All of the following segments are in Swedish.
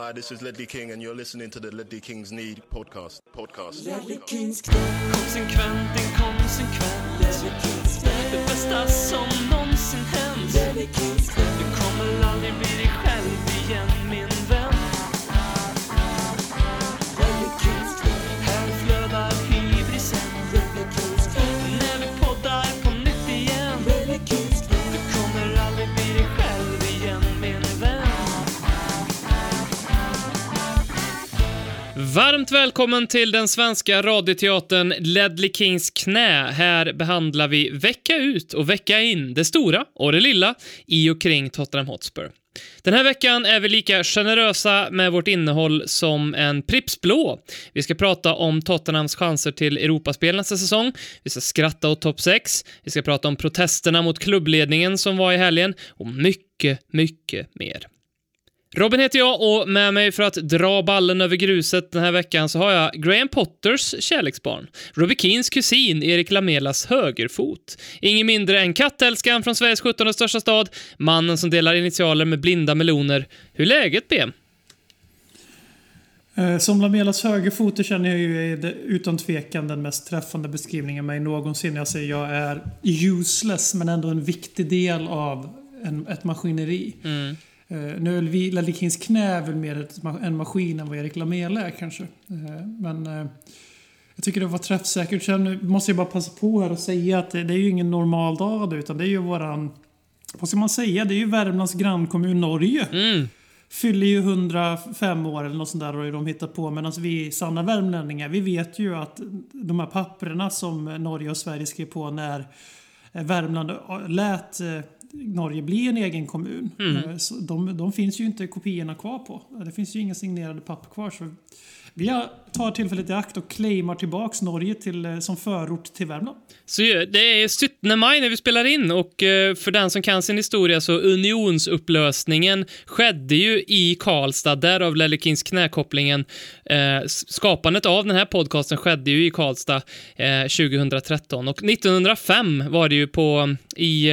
Hi, this is Ledley King, and you're listening to the Ledley Kings Need podcast. Podcast. Konsekvent, inkonsekvent Det bästa som någonsin hänt. Du kommer aldrig bli dig själv igen min vän Varmt välkommen till den svenska radioteatern Ledley Kings knä. Här behandlar vi vecka ut och vecka in det stora och det lilla i och kring Tottenham Hotspur. Den här veckan är vi lika generösa med vårt innehåll som en Pripps Blå. Vi ska prata om Tottenhams chanser till Europaspel nästa säsong. Vi ska skratta åt topp 6. Vi ska prata om protesterna mot klubbledningen som var i helgen och mycket, mycket mer. Robin heter jag och med mig för att dra ballen över gruset den här veckan så har jag Graham Potters kärleksbarn, Robbie Keens kusin Erik Lamelas högerfot, ingen mindre än kattälskaren från Sveriges 17 största stad, mannen som delar initialer med blinda meloner. Hur är läget, BM? Eh, Som Lamelas högerfot känner jag ju är utan tvekan den mest träffande beskrivningen mig någonsin. Jag säger jag är useless men ändå en viktig del av en, ett maskineri. Mm. Eh, nu är vi Ledley Kings knä är väl mer en maskin än vad Erik Lamela är kanske. Eh, men eh, jag tycker det var träffsäkert. Sen måste jag bara passa på här och säga att det, det är ju ingen normal dag utan det är ju våran... Vad ska man säga? Det är ju Värmlands grannkommun Norge Mm. fyller ju 105 år eller något sånt där och de hittar på. Medan vi sanna värmlänningar, vi vet ju att de här papperna som Norge och Sverige skrev på när Värmland lät Norge bli en egen kommun. Eh, Så de, de finns ju inte kopiorna kvar på. Det finns ju inga signerade papper kvar. Så vi har- tar tillfället i akt och claimar tillbaks Norge till, eh, som förort till Värmland. Så det är 17 maj när vi spelar in och eh, för den som kan sin historia så unionsupplösningen skedde ju i Karlstad, därav Lellekins knäkopplingen. Eh, skapandet av den här podcasten skedde ju i Karlstad 2013 och 1905 var det ju på i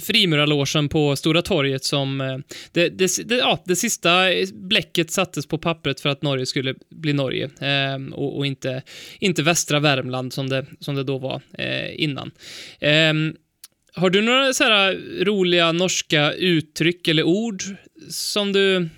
frimurarlogen på Stora torget som det, det, det, ja, det sista bläcket sattes på pappret för att Norge skulle bli Norge eh, och, och inte, inte västra Värmland som det, som det då var eh, innan. Ehm, har du några så här roliga norska uttryck eller ord som du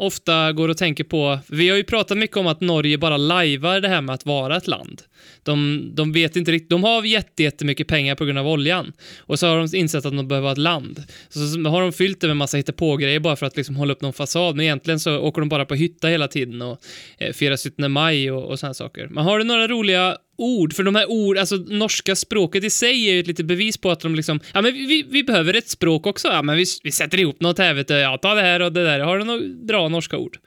ofta går och tänker på? Vi har ju pratat mycket om att Norge bara lajvar det här med att vara ett land. De, de vet inte riktigt, de har jättemycket pengar på grund av oljan. Och så har de insett att de behöver ha ett land. Så, så har de fyllt det med massa hittepågrejer bara för att liksom hålla upp någon fasad. Men egentligen så åker de bara på hytta hela tiden och eh, firar 17 maj och, och sådana saker. Men har du några roliga ord? För de här ord, alltså norska språket i sig är ju ett litet bevis på att de liksom, ja men vi, vi, behöver ett språk också, ja men vi, vi sätter ihop något här vet du, ja ta det här och det där. Har du några bra norska ord?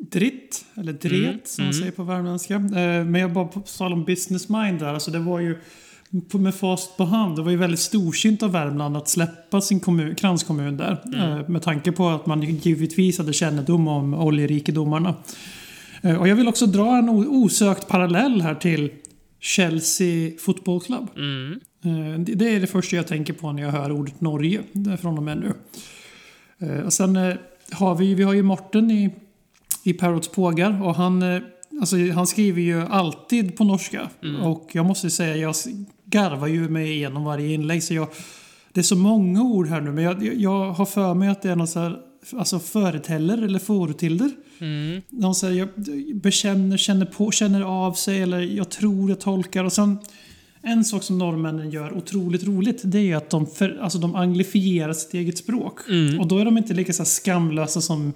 Dritt, eller dret som man säger på värmländska. Eh, Men jag bara på tal om business mind där. Alltså det var ju med fast på hand. Det var ju väldigt storsynt av Värmland att släppa sin kommun, kranskommun där. Eh, Med tanke på att man givetvis hade kännedom om oljerikedomarna. Eh, Och jag vill också dra en osökt parallell här till Chelsea Football Club. Eh, det- är det första jag tänker på när jag hör ordet Norge från och med nu. Eh, Och sen har vi, vi har ju Morten i, i Parrots pågar och han, alltså, han skriver ju alltid på norska. Och jag måste säga, jag garvar ju mig igenom varje inlägg. Så jag, det är så många ord här nu, men jag, jag- har för mig att det är något så här, alltså företeller eller företilder. Mm. Någon säger jag bekänner, känner på, känner av sig eller jag tror, jag tolkar. Och sen en sak som norrmännen gör otroligt roligt det är att de, för, alltså de anglifierar sitt eget språk. Och då är de inte lika så skamlösa som,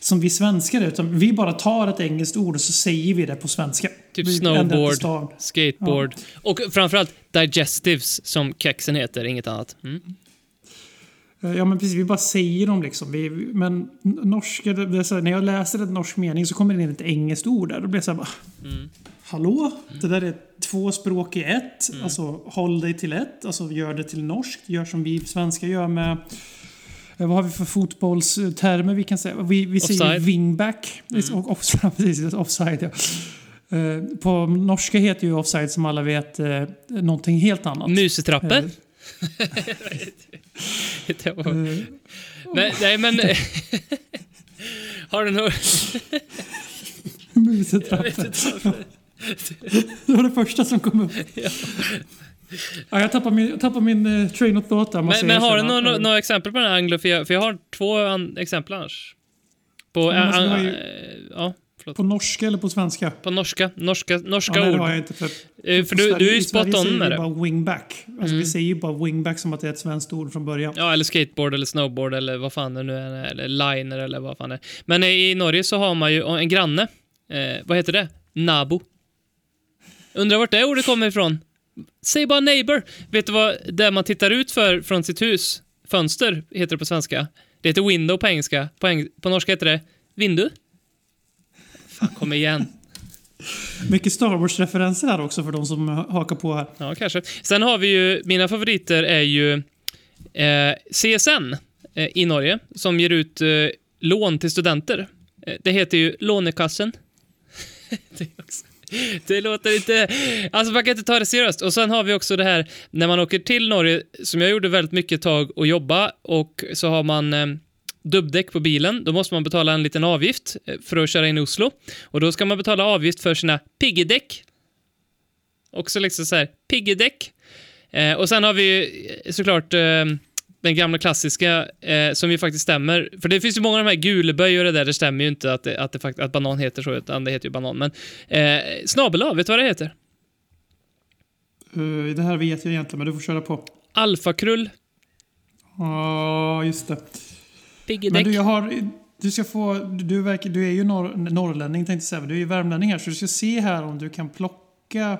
som vi svenskar. Utan vi bara tar ett engelskt ord och så säger vi det på svenska. Typ Vi snowboard, skateboard och framförallt digestives som kexen heter, inget annat. Mm. Eh, Ja men precis, vi bara säger dem liksom. Vi, men norska, här, när jag läser en norsk mening så kommer det in ett engelskt ord där. Då blir jag såhär bara... Hallå? Det där är två språk i ett. Alltså håll dig till ett. Alltså gör det till norskt. Gör som vi svenskar gör med... eh, Vad har vi för fotbollstermer vi kan säga? Vi, vi säger Offside. wingback. Och offside, precis, offside ja. Eh, På norska heter ju offside som alla vet någonting helt annat. Musetrappor? Eh, var- eh, nej, nej, men... Har du något... Muset Jag vet inte varför. Det var det första som kom upp. Ja, jag tappar min, jag tappar min uh, train of thought där, Men, men har du några några exempel på den här anglofiera? För jag har två an, exempel annars. På, Ja, an, ju- ja, förlåt. På norska eller på svenska? På norska. Norska, norska Ja, nej, det ord. har jag inte. För, Eh, För du, du är ju spot on med det. Mm. bara wingback. Alltså, Vi säger ju bara wingback som att det är ett svenskt ord från början. Ja, eller skateboard eller snowboard eller vad fan det nu är, eller liner eller vad fan det är. Men i Norge så har man ju en granne. Eh, vad heter det? Nabo. Undrar vart det ordet kommer ifrån? Säg bara neighbor. Vet du vad det man tittar ut för från sitt hus? Fönster heter det på svenska. Det heter window på engelska. På, eng på norska heter det vindu. Fan, kom igen. Mycket Star Wars-referenser här också för de som hakar på här. Ja, kanske. Sen har vi ju, mina favoriter är ju eh, CSN eh, i Norge, som ger ut eh, lån till studenter. Eh, det heter ju Lånekassen. det, det låter inte... Alltså man kan inte ta det seriöst. Och sen har vi också det här, när man åker till Norge, som jag gjorde väldigt mycket tag och jobba, och så har man eh, dubbdäck på bilen, då måste man betala en liten avgift eh, för att köra in i Oslo. Och då ska man betala avgift för sina piggedäck, Också liksom så här, piggedäck. Eh, och sen har vi eh, såklart eh, den gamla klassiska, eh, som ju faktiskt stämmer. För det finns ju många av de här guleböj och det där, det stämmer ju inte att, det, att, det att banan heter så, utan det heter ju banan. Men eh, snabel vet du vad det heter? Uh, det här vet jag egentligen, men du får köra på. Alfakrull, Ja, just det. Piggedäck. Men du, jag har... Du ska få... Du, verkar, du är ju norr, norrlänning tänkte jag säga, men du är ju värmlänning här. Så du ska se här om du kan plocka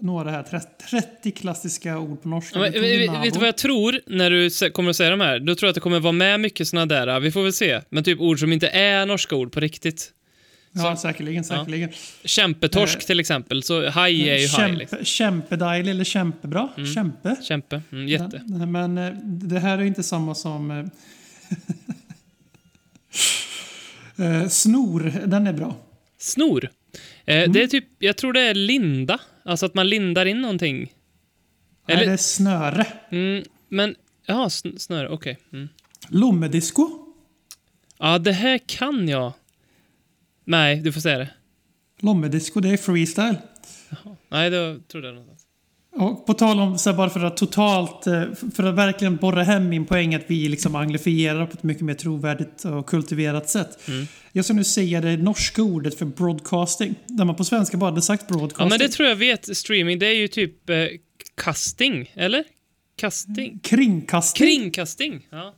några här 30, 30 klassiska ord på norska. Ja, men, vet, du vad jag tror när du kommer att säga de här? Då tror jag att det kommer vara med mycket såna där, vi får väl se, men typ ord som inte är norska ord på riktigt. Ja, säkerligen, säkerligen. Kämpetorsk Eh, till exempel, så haj är ju haj. Liksom. Kämpe, kämpedejlig eller kämpebra. Kämpe. Kämpe, mm, jätte. Nej, Men eh, det här är inte samma som... eh, snor, den är bra. Snor. Eh, Mm. Det är typ, jag tror det är linda. Alltså att man lindar in någonting. Nej, Eller- det är snöre. Mm, men, jaha, sn- snöre, okej. Mm. Lommedisco. Ja, det här kan jag. Nej, du får säga det. Lommedisco, det är freestyle. Nej, då trodde jag någonstans. Och på tal om, så här, bara för att totalt, eh, för att verkligen borra hem min poäng att vi liksom anglifierar på ett mycket mer trovärdigt och kultiverat sätt. Mm. Jag ska nu säga det norska ordet för broadcasting. Där man på svenska bara hade sagt broadcasting. Ja, men det tror jag vet. Streaming, det är ju typ eh, casting, eller? Casting? Kringkasting. Kringkasting, ja.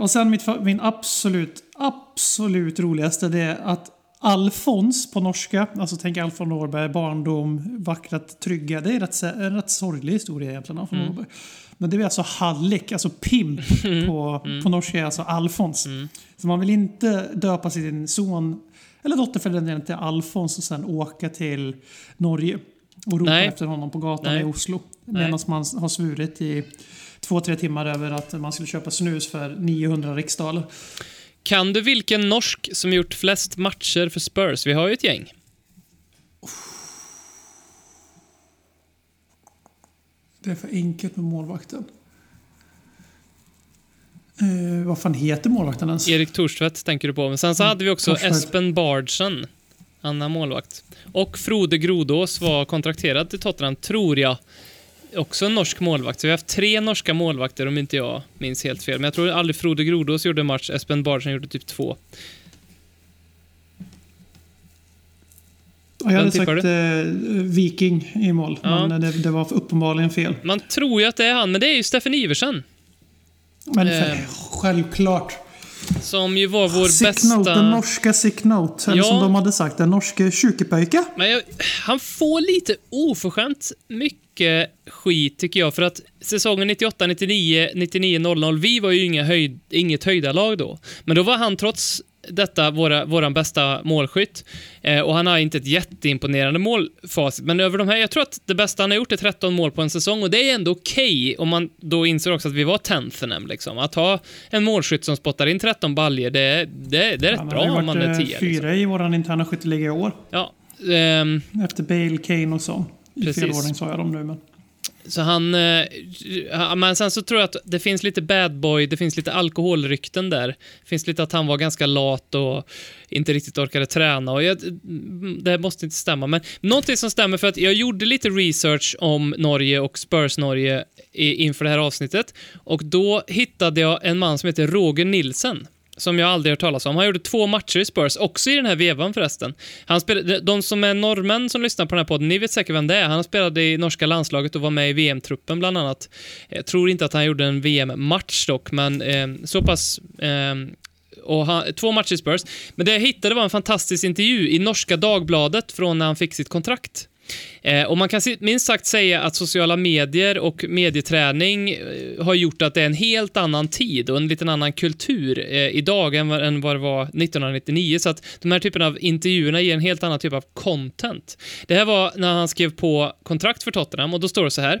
Och sen mitt, min absolut, absolut roligaste det är att Alfons på norska, alltså tänk Alf von Norberg, barndom, vackrat, trygga. Det är rätt, en rätt sorglig historia egentligen av von Norberg. Men det är alltså hallick, alltså pimp på, på norska är alltså Alfons. Så man vill inte döpa sin son, eller dotter för den delen, till Alfons och sen åka till Norge och ropa Nej. efter honom på gatan Nej. i Oslo. Medan man har svurit i två, tre timmar över att man skulle köpa snus för 900 riksdaler. Kan du vilken norsk som gjort flest matcher för Spurs? Vi har ju ett gäng. Det är för enkelt med målvakten. Eh, vad fan heter målvakten ens? Erik Thorstvedt tänker du på. Men sen så hade vi också Thorstvedt. Espen Bardsen, annan målvakt. Och Frode Grodås var kontrakterad till Tottenham, tror jag. Också en norsk målvakt. Så vi har haft tre norska målvakter om inte jag minns helt fel. Men jag tror aldrig Frode Grodås gjorde en match, Espen Bardsen gjorde typ två. Ja, jag hade sagt eh, Viking i mål, Ja. men det, det var uppenbarligen fel. Man tror ju att det är han, men det är ju Steffen Iversen. Men Eh. självklart. Som ju var vår Sick bästa... note, den norska sick note. Eller Ja. som de hade sagt, den norske. Men jag, han får lite oförskämt mycket skit tycker jag för att säsongen 98, 99, 99, 00, vi var ju inga höjd, inget höjda lag då. Men då var han trots detta våra, våran bästa målskytt. Eh, och han har inte ett jätteimponerande målfacit. Men över de här, jag tror att det bästa han har gjort är 13 mål på en säsong och det är ändå okej om man då inser också att vi var Tenthenen liksom. Att ha en målskytt som spottar in 13 baljer, det, det, det är rätt Han bra har om man är varit 10. eh, Liksom. fyra i vår interna skytteliga i år. Ja, ehm, Efter Bale, Kane och så. I Precis. fel ordning sa jag dem nu, men... så han... Eh, men sen så tror jag att det finns lite bad boy, det finns lite alkoholrykten där. Det finns lite att han var ganska lat och inte riktigt orkade träna. Och jag, det måste inte stämma, men någonting som stämmer för att jag gjorde lite research om Norge och Spurs-Norge inför det här avsnittet. Och då hittade jag en man som heter Roger Nilsen som jag aldrig hört talas om. Han gjorde två matcher i Spurs, också i den här vevan förresten. Han spelade, de som är norrmän som lyssnar på den här podden, ni vet säkert vem det är. Han spelade i norska landslaget och var med i VM-truppen bland annat. Jag tror inte att han gjorde en VM-match dock, men eh, så pass eh, och han, två matcher i Spurs. Men det jag hittade var en fantastisk intervju i norska Dagbladet från när han fick sitt kontrakt. Eh, och man kan minst sagt säga att sociala medier och medieträning eh, har gjort att det är en helt annan tid och en liten annan kultur eh, idag än, än vad det var 1999. Så att de här typerna av intervjuerna ger en helt annan typ av content. Det här var när han skrev på kontrakt för Tottenham och då står det så här.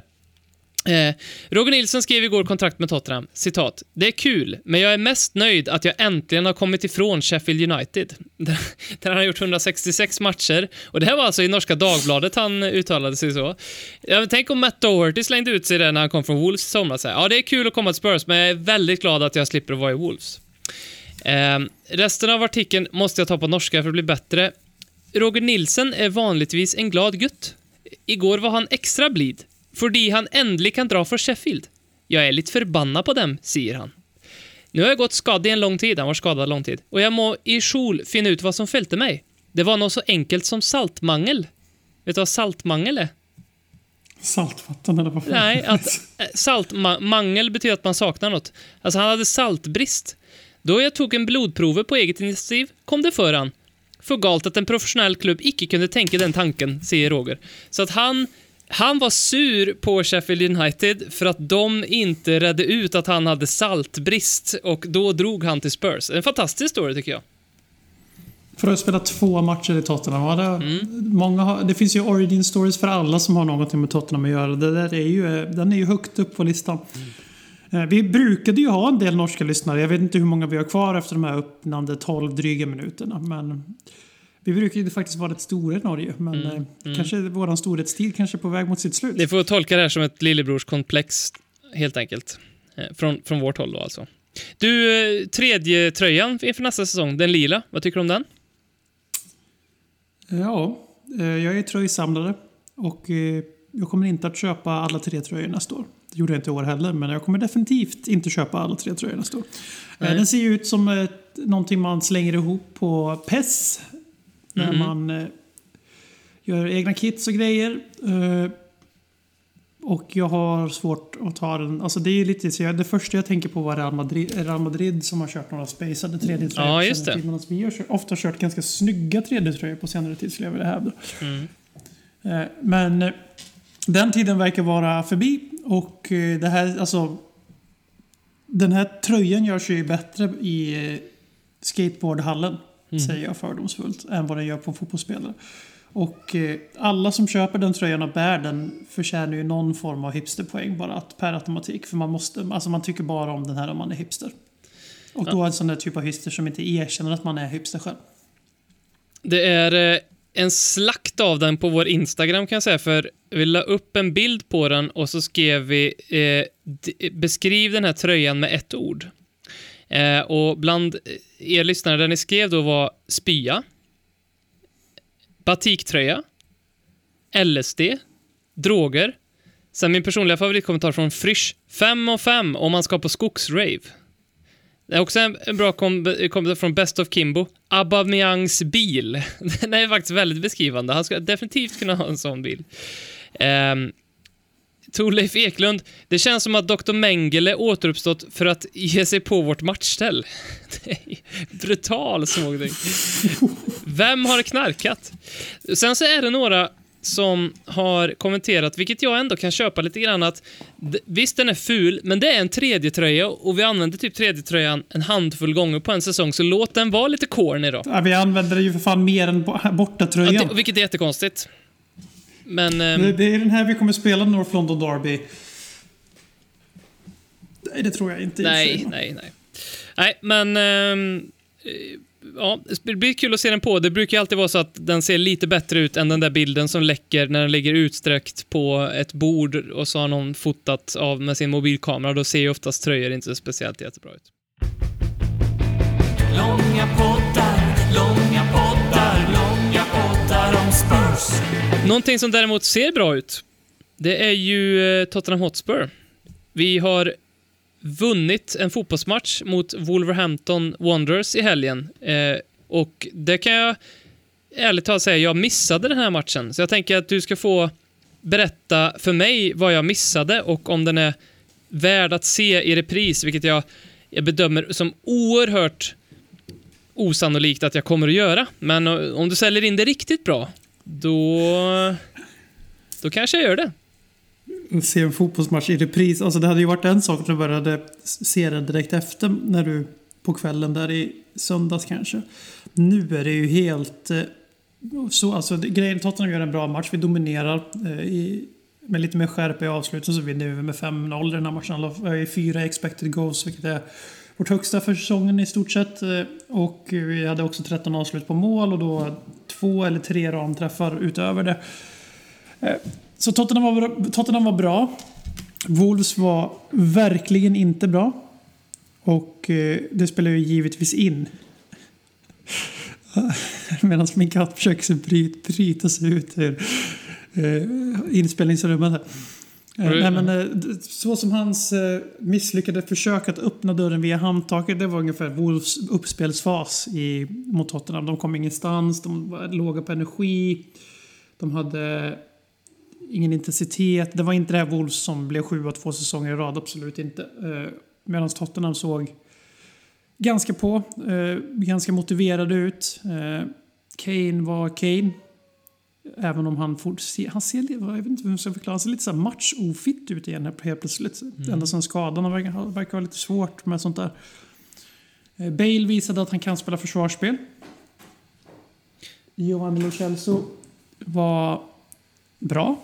Eh, Roger Nilsson skrev igår kontrakt med Tottenham. Citat. Det är kul, men jag är mest nöjd att jag äntligen har kommit ifrån Sheffield United. Där, där han har gjort 166 matcher. Och det här var alltså i norska Dagbladet han uttalade sig så. Ja, tänk om Matt Doherty slängde ut sig där när han kom från Wolves i somras. Ja, det är kul att komma till Spurs, men jag är väldigt glad att jag slipper att vara i Wolves. Eh, resten av artikeln måste jag ta på norska för att bli bättre. Roger Nilsson är vanligtvis en glad gutt. Igår var han extra blid. Fordi han endelig kan dra fra Sheffield. Jag är lite förbannad på dem, säger han. Nu har jag gått skadd i en lång tid, han var skadad lång tid, och jag må i skjol finna ut vad som fällde mig. Det var något så enkelt som saltmangel. Vet du vad saltmangel är? Saltvatten eller vad fan? Nej, att eh, saltmangel betyder att man saknar något. Alltså han hade saltbrist. Då jag tog en blodprover på eget initiativ kom det för han. För galt att en professionell klubb icke kunde tänka den tanken, säger Roger. Så att han han var sur på Sheffield United för att de inte redde ut att han hade saltbrist och då drog han till Spurs. En fantastisk story tycker jag. För att spela två matcher i Tottenham. Det, mm. många har, det finns ju origin stories för alla som har någonting med Tottenham att göra. Det där är ju, den är ju högt upp på listan. Mm. Vi brukade ju ha en del norska lyssnare. Jag vet inte hur många vi har kvar efter de här öppnande 12 dryga minuterna. Men vi brukar ju faktiskt vara ett stora i Norge, men mm, eh, mm. kanske vår storhetstid kanske är på väg mot sitt slut. Ni får tolka det här som ett lillebrorskomplex, helt enkelt. Eh, från, från vårt håll då alltså. Du, eh, tredje tröjan inför nästa säsong, den lila, vad tycker du om den? Ja, jag är tröjsamlare och jag kommer inte att köpa alla tre tröjor nästa år. Det gjorde jag inte i år heller, men jag kommer definitivt inte köpa alla tre tröjor nästa år. Nej. Den ser ju ut som ett, någonting man slänger ihop på PES när mm. man eh, gör egna kits och grejer. Eh, och jag har svårt att ta den. Alltså det är lite så jag, Det första jag tänker på var Real Madrid, Real Madrid som har kört några spacade 3D-tröjor ja, just det. Medan vi har kört, ofta kört ganska snygga 3D-tröjor på senare tid skulle jag vilja hävda. Mm. Eh, men eh, den tiden verkar vara förbi. Och eh, det här, alltså... Den här tröjan gör sig ju bättre i skateboardhallen mm. säger jag fördomsfullt, än vad den gör på fotbollsspelare. Och eh, alla som köper den tröjan och bär den förtjänar ju någon form av hipsterpoäng bara att, per automatik. För man, måste, alltså man tycker bara om den här om man är hipster. Och då är en sån där typ av hipster som inte erkänner att man är hipster själv. Det är eh, en slakt av den på vår Instagram kan jag säga, för vi la upp en bild på den och så skrev vi eh, beskriv den här tröjan med ett ord. Eh, och bland eh, er lyssnare, där ni skrev då var spya, batiktröja, LSD, droger. Sen min personliga favoritkommentar från Frisch, 5 och 5 om man ska på skogsrave. Det är också en, en bra eh, kommentar från Best of Kimbo. Aubamyangs bil. Den är faktiskt väldigt beskrivande. Han ska definitivt kunna ha en sån bil. Um, Torleif Eklund, det känns som att Dr. Mengele återuppstått för att ge sig på vårt matchställ. brutal sågning. Vem har knarkat? Sen så är det några som har kommenterat, vilket jag ändå kan köpa lite grann att visst den är ful, men det är en tredje tröja och vi använder typ tredje tröjan en handfull gånger på en säsong, så låt den vara lite corny då. Ja, vi använder det ju för fan mer än borta tröjan. Ja, det, vilket är jättekonstigt. Men... Det, ehm, det är den här vi kommer spela North London Derby. Nej, det tror jag inte. Nej, nej, nej. Nej, men... Um, ja, det blir kul att se den på. Det brukar alltid vara så att den ser lite bättre ut än den där bilden som läcker när den ligger utsträckt på ett bord och så har någon fotat av med sin mobilkamera. Då ser ju oftast tröjor inte speciellt jättebra ut. Långa poddar, långa poddar, Spurs. Någonting som däremot ser bra ut, det är ju eh, Tottenham Hotspur. Vi har vunnit en fotbollsmatch mot Wolverhampton Wanderers i helgen. Eh, och det kan jag ärligt talat säga, jag missade den här matchen. Så jag tänker att du ska få berätta för mig vad jag missade och om den är värd att se i repris, vilket jag, jag bedömer som oerhört osannolikt att jag kommer att göra. Men eh, om du säljer in det riktigt bra, då, då kanske jag gör det. Se en fotbollsmatch i repris. Alltså det hade ju varit en sak om du började se den direkt efter när du på kvällen där i söndags kanske. Nu är det ju helt... Eh, så, alltså, grejen Tottenham gör en bra match. Vi dominerar eh, i, med lite mer skärpa i avslutet så vinner vi med 5-0 i den här matchen. Vi är fyra expected goals vilket är vårt högsta för säsongen i stort sett. Eh, och vi hade också 13 avslut på mål och då två eller tre ramträffar utöver det. Eh, så Tottenham var, bra- Tottenham var bra. Wolves var verkligen inte bra. Och eh, det spelar ju givetvis in. Medan min katt försöker sig bryta sig ut ur eh, inspelningsrummet. Eh, nej, men, eh, så som hans eh, misslyckade försök att öppna dörren via handtaket, det var ungefär Wolves uppspelsfas i, mot Tottenham. De kom ingenstans, de var låga på energi. De hade ingen intensitet. Det var inte det här Wolves som blev sju två säsonger i rad, absolut inte. Medan Tottenham såg ganska på, ganska motiverade ut. Kane var Kane. Även om han fort, se- han ser, jag vet inte hur jag ska förklara, han ser lite så här matchofitt ut igen helt plötsligt. Ända sedan skadan, verkar, verkar ha lite svårt med sånt där. Eh, Bale visade att han kan spela försvarsspel. Giovanni Lo Celso var bra.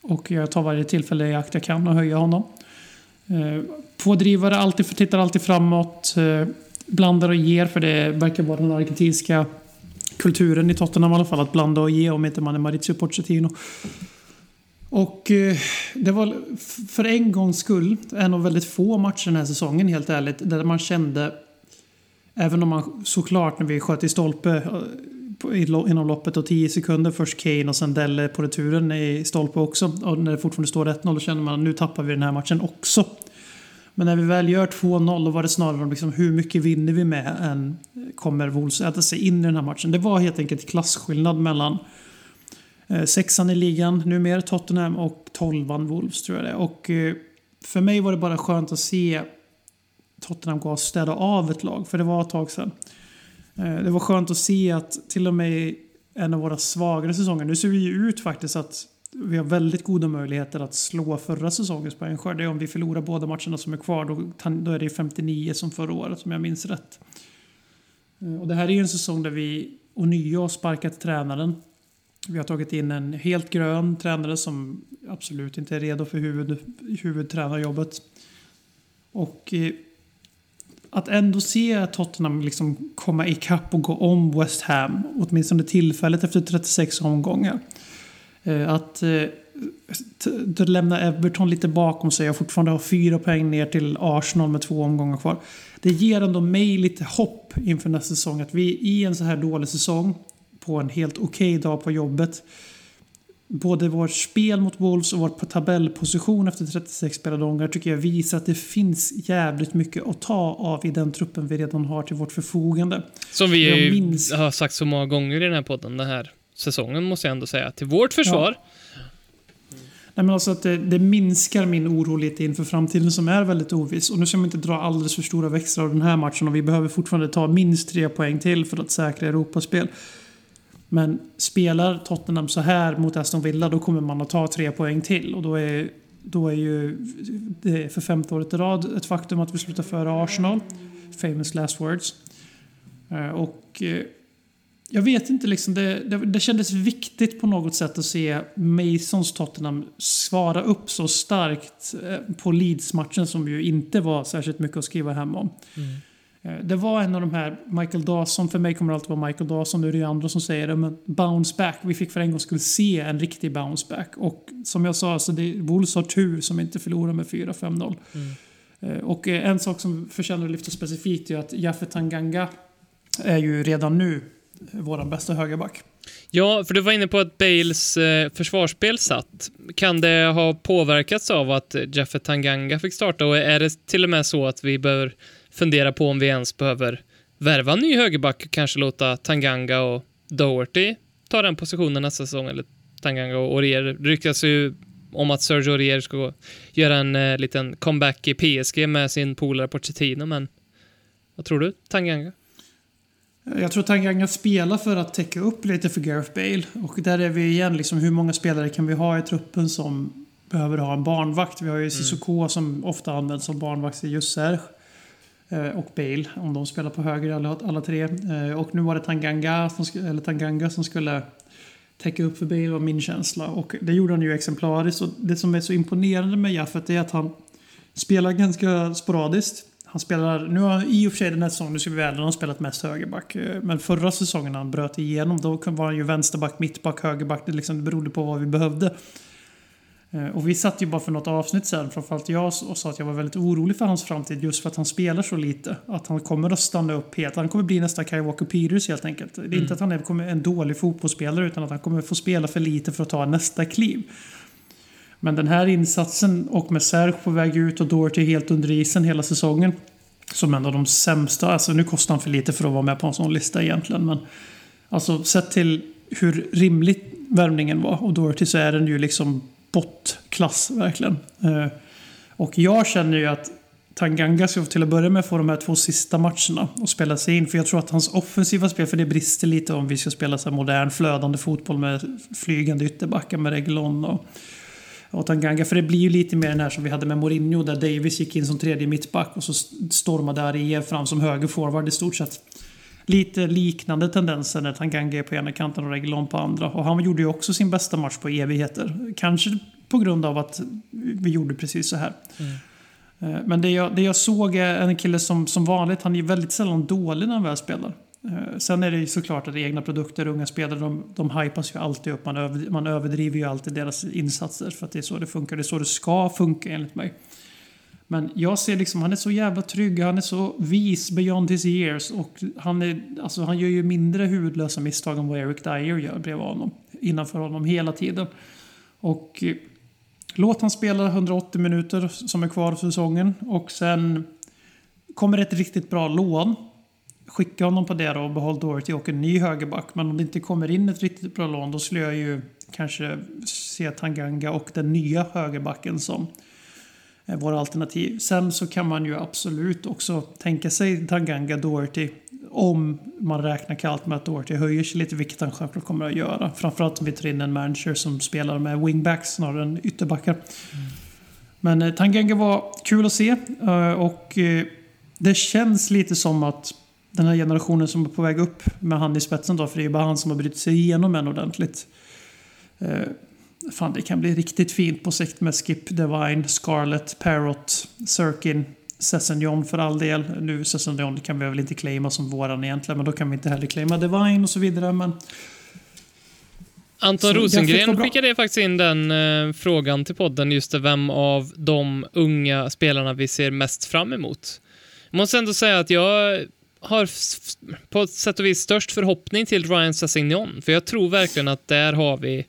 Och jag tar varje tillfälle i akt jag kan och höja honom. Eh, pådrivare, alltid, tittar alltid framåt. Eh, blandar och ger, för det verkar vara den argentinska kulturen i Tottenham i alla fall. Att blanda och ge om inte man är Maurizio Pochettino. Och eh, det var för en gångs skull en av väldigt få matcher den här säsongen helt ärligt. Där man kände, även om man såklart när vi sköt i stolpe eh, inom loppet och 10 sekunder. Först Kane och sen Delle på returen i stolpe också. Och när det fortfarande står 1-0 då känner man att nu tappar vi den här matchen också. Men när vi väl gör 2-0 då var det snarare om liksom hur mycket vinner vi med än kommer Wolves äta sig in i den här matchen. Det var helt enkelt klasskillnad mellan eh, sexan i ligan, numera Tottenham och tolvan Wolves tror jag det. Och eh, för mig var det bara skönt att se Tottenham gå och städa av ett lag, för det var ett tag sedan. Eh, det var skönt att se att till och med en av våra svagare säsonger, nu ser vi ju ut faktiskt att vi har väldigt goda möjligheter att slå förra säsongens poängskörd. Det är om vi förlorar båda matcherna som är kvar, då, då är det 59 som förra året om jag minns rätt. Eh, och det här är ju en säsong där vi ånyo har sparkat tränaren. Vi har tagit in en helt grön tränare som absolut inte är redo för huvud, huvudtränarjobbet. Och eh, att ändå se Tottenham liksom komma ikapp och gå om West Ham, åtminstone tillfället efter 36 omgångar. Eh, Att eh, t- t- lämna Everton lite bakom sig och fortfarande ha fyra poäng ner till Arsenal med två omgångar kvar. Det ger ändå mig lite hopp inför nästa säsong. Att vi i en så här dålig säsong, på en helt okej dag på jobbet, både vårt spel mot Wolves och vår tabellposition efter 36 spelade omgångar tycker jag visar att det finns jävligt mycket att ta av i den truppen vi redan har till vårt förfogande. Som vi minns- har sagt så många gånger i den här podden den här säsongen, måste jag ändå säga. Till vårt försvar. Nej, men alltså att det, det minskar min oro lite inför framtiden som är väldigt oviss. Och nu ska man inte dra alldeles för stora växlar av den här matchen och vi behöver fortfarande ta minst tre poäng till för att säkra Europaspel. Men spelar Tottenham så här mot Aston Villa då kommer man att ta tre poäng till och då är, då är ju det är för femte året i rad ett faktum att vi slutar före Arsenal. Famous last words. Eh, och eh, jag vet inte, liksom, det, det, det kändes viktigt på något sätt att se Masons Tottenham svara upp så starkt eh, på Leeds-matchen som ju inte var särskilt mycket att skriva hem om. Eh, Det var en av de här, Michael Dawson, för mig kommer det alltid vara Michael Dawson, nu är det ju andra som säger det, men bounce back. Vi fick för en gång skulle se en riktig bounce back. Och som jag sa, så det, Wolves har tur som inte förlorar med 4-5-0. Eh, Och en sak som förtjänar att lyfta specifikt är att Jaffe Tanganga är ju redan nu vår bästa högerback. Ja, för du var inne på att Bales eh, försvarsspel satt. Kan det ha påverkats av att Jaffet Tanganga fick starta och är det till och med så att vi bör fundera på om vi ens behöver värva en ny högerback och kanske låta Tanganga och Doherty ta den positionen nästa säsong, eller Tanganga och Orier? Det ryktas ju om att Sergio Orier ska göra en eh, liten comeback i PSG med sin polare Pochettino, men vad tror du? Tanganga? Jag tror Tanganga spelar för att täcka upp lite för Gareth Bale. Och där är vi igen, liksom, hur många spelare kan vi ha i truppen som behöver ha en barnvakt? Vi har ju Cissoko som ofta används som barnvakt till just Serge. eh, Och Bale, om de spelar på höger alla, alla tre. Eh, Och nu var det Tanganga som, eller Tanganga som skulle täcka upp för Bale var min känsla. Och det gjorde han ju exemplariskt. Och det som är så imponerande med Jaffet är att han spelar ganska sporadiskt. Han spelar, nu har i och för sig den här säsongen, nu ska vi väl, han har spelat mest högerback. Eh, Men förra säsongen när han bröt igenom, då var han ju vänsterback, mittback, högerback. Det, liksom, det berodde på vad vi behövde. Eh, Och vi satt ju bara för något avsnitt sen, framförallt jag, och sa att jag var väldigt orolig för hans framtid just för att han spelar så lite. Att han kommer att stanna upp helt. Han kommer bli nästa Kyle Walker Peters helt enkelt. Det är inte att han är en dålig fotbollsspelare utan att han kommer få spela för lite för att ta nästa kliv. Men den här insatsen och med Serge på väg ut och Doherty helt under isen hela säsongen. Som en av de sämsta. Alltså nu kostar han för lite för att vara med på en sån lista egentligen. Men alltså sett till hur rimlig värmningen var och Doherty så är den ju liksom bottklass verkligen. Eh, och jag känner ju att Tanganga ska till att börja med få de här två sista matcherna och spela sig in. För jag tror att hans offensiva spel, för det brister lite om vi ska spela så här modern flödande fotboll med flygande ytterbackar med Reglon och Tanganga. För det blir ju lite mer den här som vi hade med Mourinho där Davis gick in som tredje mittback och så stormade Arier fram som höger forward i stort sett. Lite liknande tendenser när Tanganga är på ena kanten och Reguilon på andra. Och han gjorde ju också sin bästa match på evigheter. Kanske på grund av att vi gjorde precis så här. Eh, Men det jag, det jag såg är en kille som, som vanligt, han är väldigt sällan dålig när han väl spelar. Eh, sen är det ju såklart att egna produkter, unga spelare, de, de hypas ju alltid upp. Man, över, man överdriver ju alltid deras insatser för att det är så det funkar. Det är så det ska funka enligt mig. Men jag ser liksom, han är så jävla trygg, han är så vis beyond his years och han, är, alltså, han gör ju mindre huvudlösa misstag än vad Eric Dyer gör bredvid honom. Innanför honom hela tiden. Och eh, låt han spela 180 minuter som är kvar av säsongen och sen kommer ett riktigt bra lån. Skicka honom på det då och behåll Doherty och en ny högerback. Men om det inte kommer in ett riktigt bra lån då skulle jag ju kanske se Tanganga och den nya högerbacken som är våra alternativ. Sen så kan man ju absolut också tänka sig Tanganga Doherty om man räknar kallt med att Doherty höjer sig lite, vilket han självklart kommer att göra. Framförallt om vi tar in en manager som spelar med wingbacks snarare än ytterbackar. Men eh, Tanganga var kul att se eh, och eh, det känns lite som att den här generationen som är på väg upp med han i spetsen då, för det är ju bara han som har brutit sig igenom en ordentligt. Eh, fan, det kan bli riktigt fint på sikt med Skip Divine, Scarlett, Parrot, Sirkin, Sessignon för all del. Nu Sessignon kan vi väl inte claima som våran egentligen, men då kan vi inte heller claima Divine och så vidare. Men Anton Så Rosengren skickade faktiskt in den eh, frågan till podden, just det, vem av de unga spelarna vi ser mest fram emot. Jag måste ändå säga att jag har på ett sätt och vis störst förhoppning till Ryan Sassignon, för jag tror verkligen att där har vi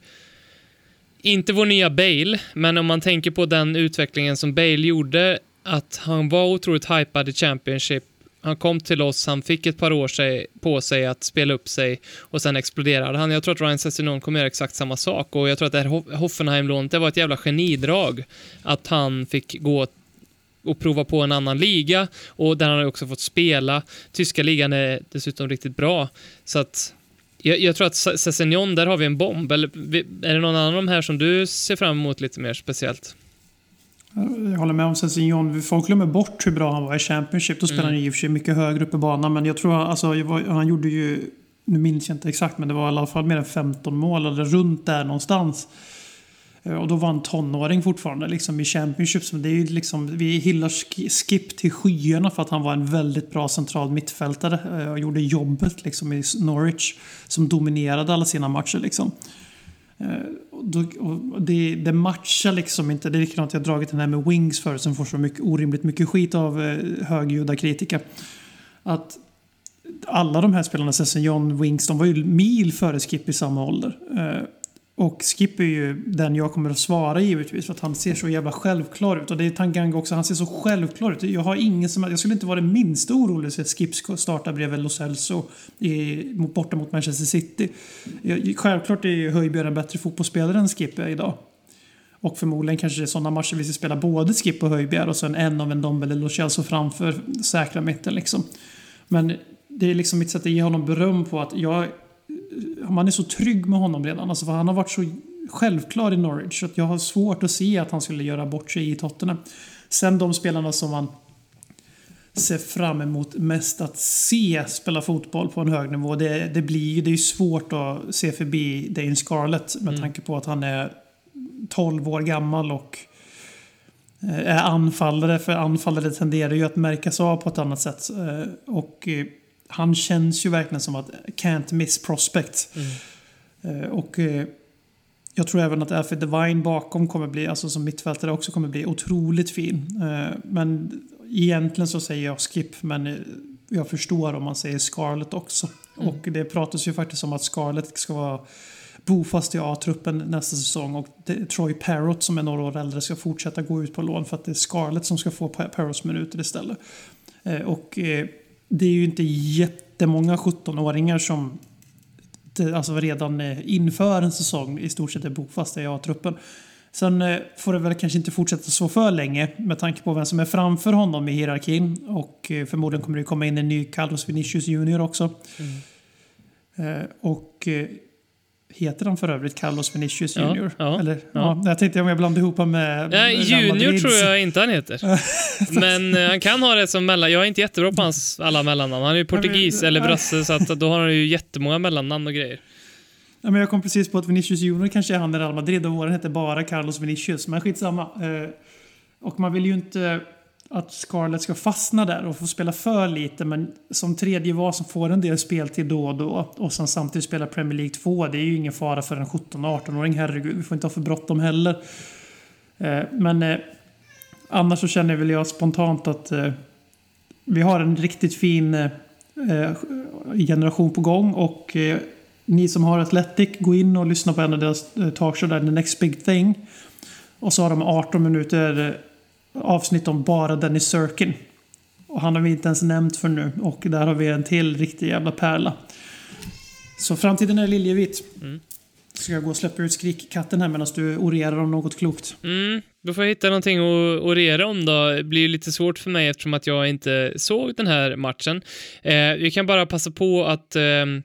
inte vår nya Bale, men om man tänker på den utvecklingen som Bale gjorde, att han var otroligt hypad i Championship. Han kom till oss, han fick ett par år sig, på sig att spela upp sig och sen exploderade han. Jag tror att Ryan Sessignon kommer göra exakt samma sak och jag tror att det här Hoffenheim-lånet, det var ett jävla genidrag. Att han fick gå och prova på en annan liga och där han har också fått spela. Tyska ligan är dessutom riktigt bra. Så att jag, jag tror att Se- Sessignon, där har vi en bomb. Eller är det någon annan av de här som du ser fram emot lite mer speciellt? Jag håller med om Sessignon. Folk glömmer bort hur bra han var i Championship. Då spelade han i och för sig mycket högre upp i banan. Men jag tror alltså, han gjorde ju... Nu minns jag inte exakt, men det var i alla fall mer än 15 mål eller runt där någonstans. Eh, och då var han tonåring fortfarande liksom i Championship. Men det är ju liksom, vi hyllar Skip till skyarna för att han var en väldigt bra central mittfältare eh, och gjorde jobbet liksom i Norwich. Som dominerade alla sina matcher liksom. Eh, och det, det matchar liksom inte. Det är likadant jag har dragit den här med Wings förut som får så mycket, orimligt mycket skit av högljudda kritiker. Att alla de här spelarna, Sesson John, Wings, de var ju mil före Skip i samma ålder. Och Skip är ju den jag kommer att svara givetvis för att han ser så jävla självklar ut. Och det är Tanganga också, han ser så självklar ut. Jag har ingen som, jag skulle inte vara det minsta orolig för att Skip starta bredvid Lo Celso i, borta mot Manchester City. Jag, självklart är ju Höjbjerg en bättre fotbollsspelare än Skip är idag. Och förmodligen kanske det är sådana matcher vi ska spela både Skip och Höjbjerg och sen en av en Dombele eller Lo Celso framför säkra mitten liksom. Men det är liksom mitt sätt att ge honom beröm på att jag man är så trygg med honom redan. Alltså för han har varit så självklar i Norwich. Att jag har svårt att se att han skulle göra bort sig i Tottenham. Sen de spelarna som man ser fram emot mest att se spela fotboll på en hög nivå. Det, det, blir, det är ju svårt att se förbi Dane Scarlett med tanke på att han är 12 år gammal och eh, är anfallare. För anfallare tenderar ju att märkas av på ett annat sätt. Eh, Och eh, han känns ju verkligen som att can't miss prospect. Eh, Och eh, jag tror även att Alfred Devine bakom kommer bli, alltså som mittfältare också kommer bli otroligt fin. Eh, Men egentligen så säger jag Skip, men jag förstår om man säger Scarlett också. Och det pratas ju faktiskt om att Scarlett ska vara bofast i A-truppen nästa säsong och Troy Parrott som är några år äldre ska fortsätta gå ut på lån för att det är Scarlett som ska få Pa- Parrotts minuter istället. Och det är ju inte jättemånga 17-åringar som alltså redan eh, inför en säsong i stort sett är bofasta i A-truppen. Sen eh, får det väl kanske inte fortsätta så för länge med tanke på vem som är framför honom i hierarkin. Och eh, förmodligen kommer det komma in en ny Carlos Vinicius Junior också. Eh, Och heter han för övrigt Carlos Vinicius Junior? ja, Eller, ja. ja. jag tänkte om jag blandade ihop honom med Ja, junior tror jag inte han heter. Men eh, han kan ha det som mellan... Jag är inte jättebra på hans alla mellannamn. Han är ju portugis men- eller brasse, så att då har han ju jättemånga mellannamn och grejer. Ja, men jag kom precis på att Vinicius Junior kanske är han i Real Madrid och våren heter bara Carlos Vinicius. Men skitsamma. Eh, Och man vill ju inte att Scarlett ska fastna där och få spela för lite. Men som tredje var som får en del speltid då och då och sen samtidigt spela Premier League 2. Det är ju ingen fara för en 17-18-åring. Herregud, vi får inte ha för bråttom heller. Eh, Men eh, annars så känner väl jag spontant att eh, vi har en riktigt fin eh, eh, generation på gång och eh, ni som har Athletic, gå in och lyssna på en av deras talkshow där, The Next Big Thing. Och så har de 18 minuter avsnitt om bara Dennis Sirkin. Och han har vi inte ens nämnt för nu. Och där har vi en till riktig jävla pärla. Så framtiden är liljevit. Ska jag gå och släppa ut skrikkatten här medan du orerar om något klokt? Mm, då får jag hitta någonting att orera om då. Det blir ju lite svårt för mig eftersom att jag inte såg den här matchen. Eh, vi kan bara passa på att ehm,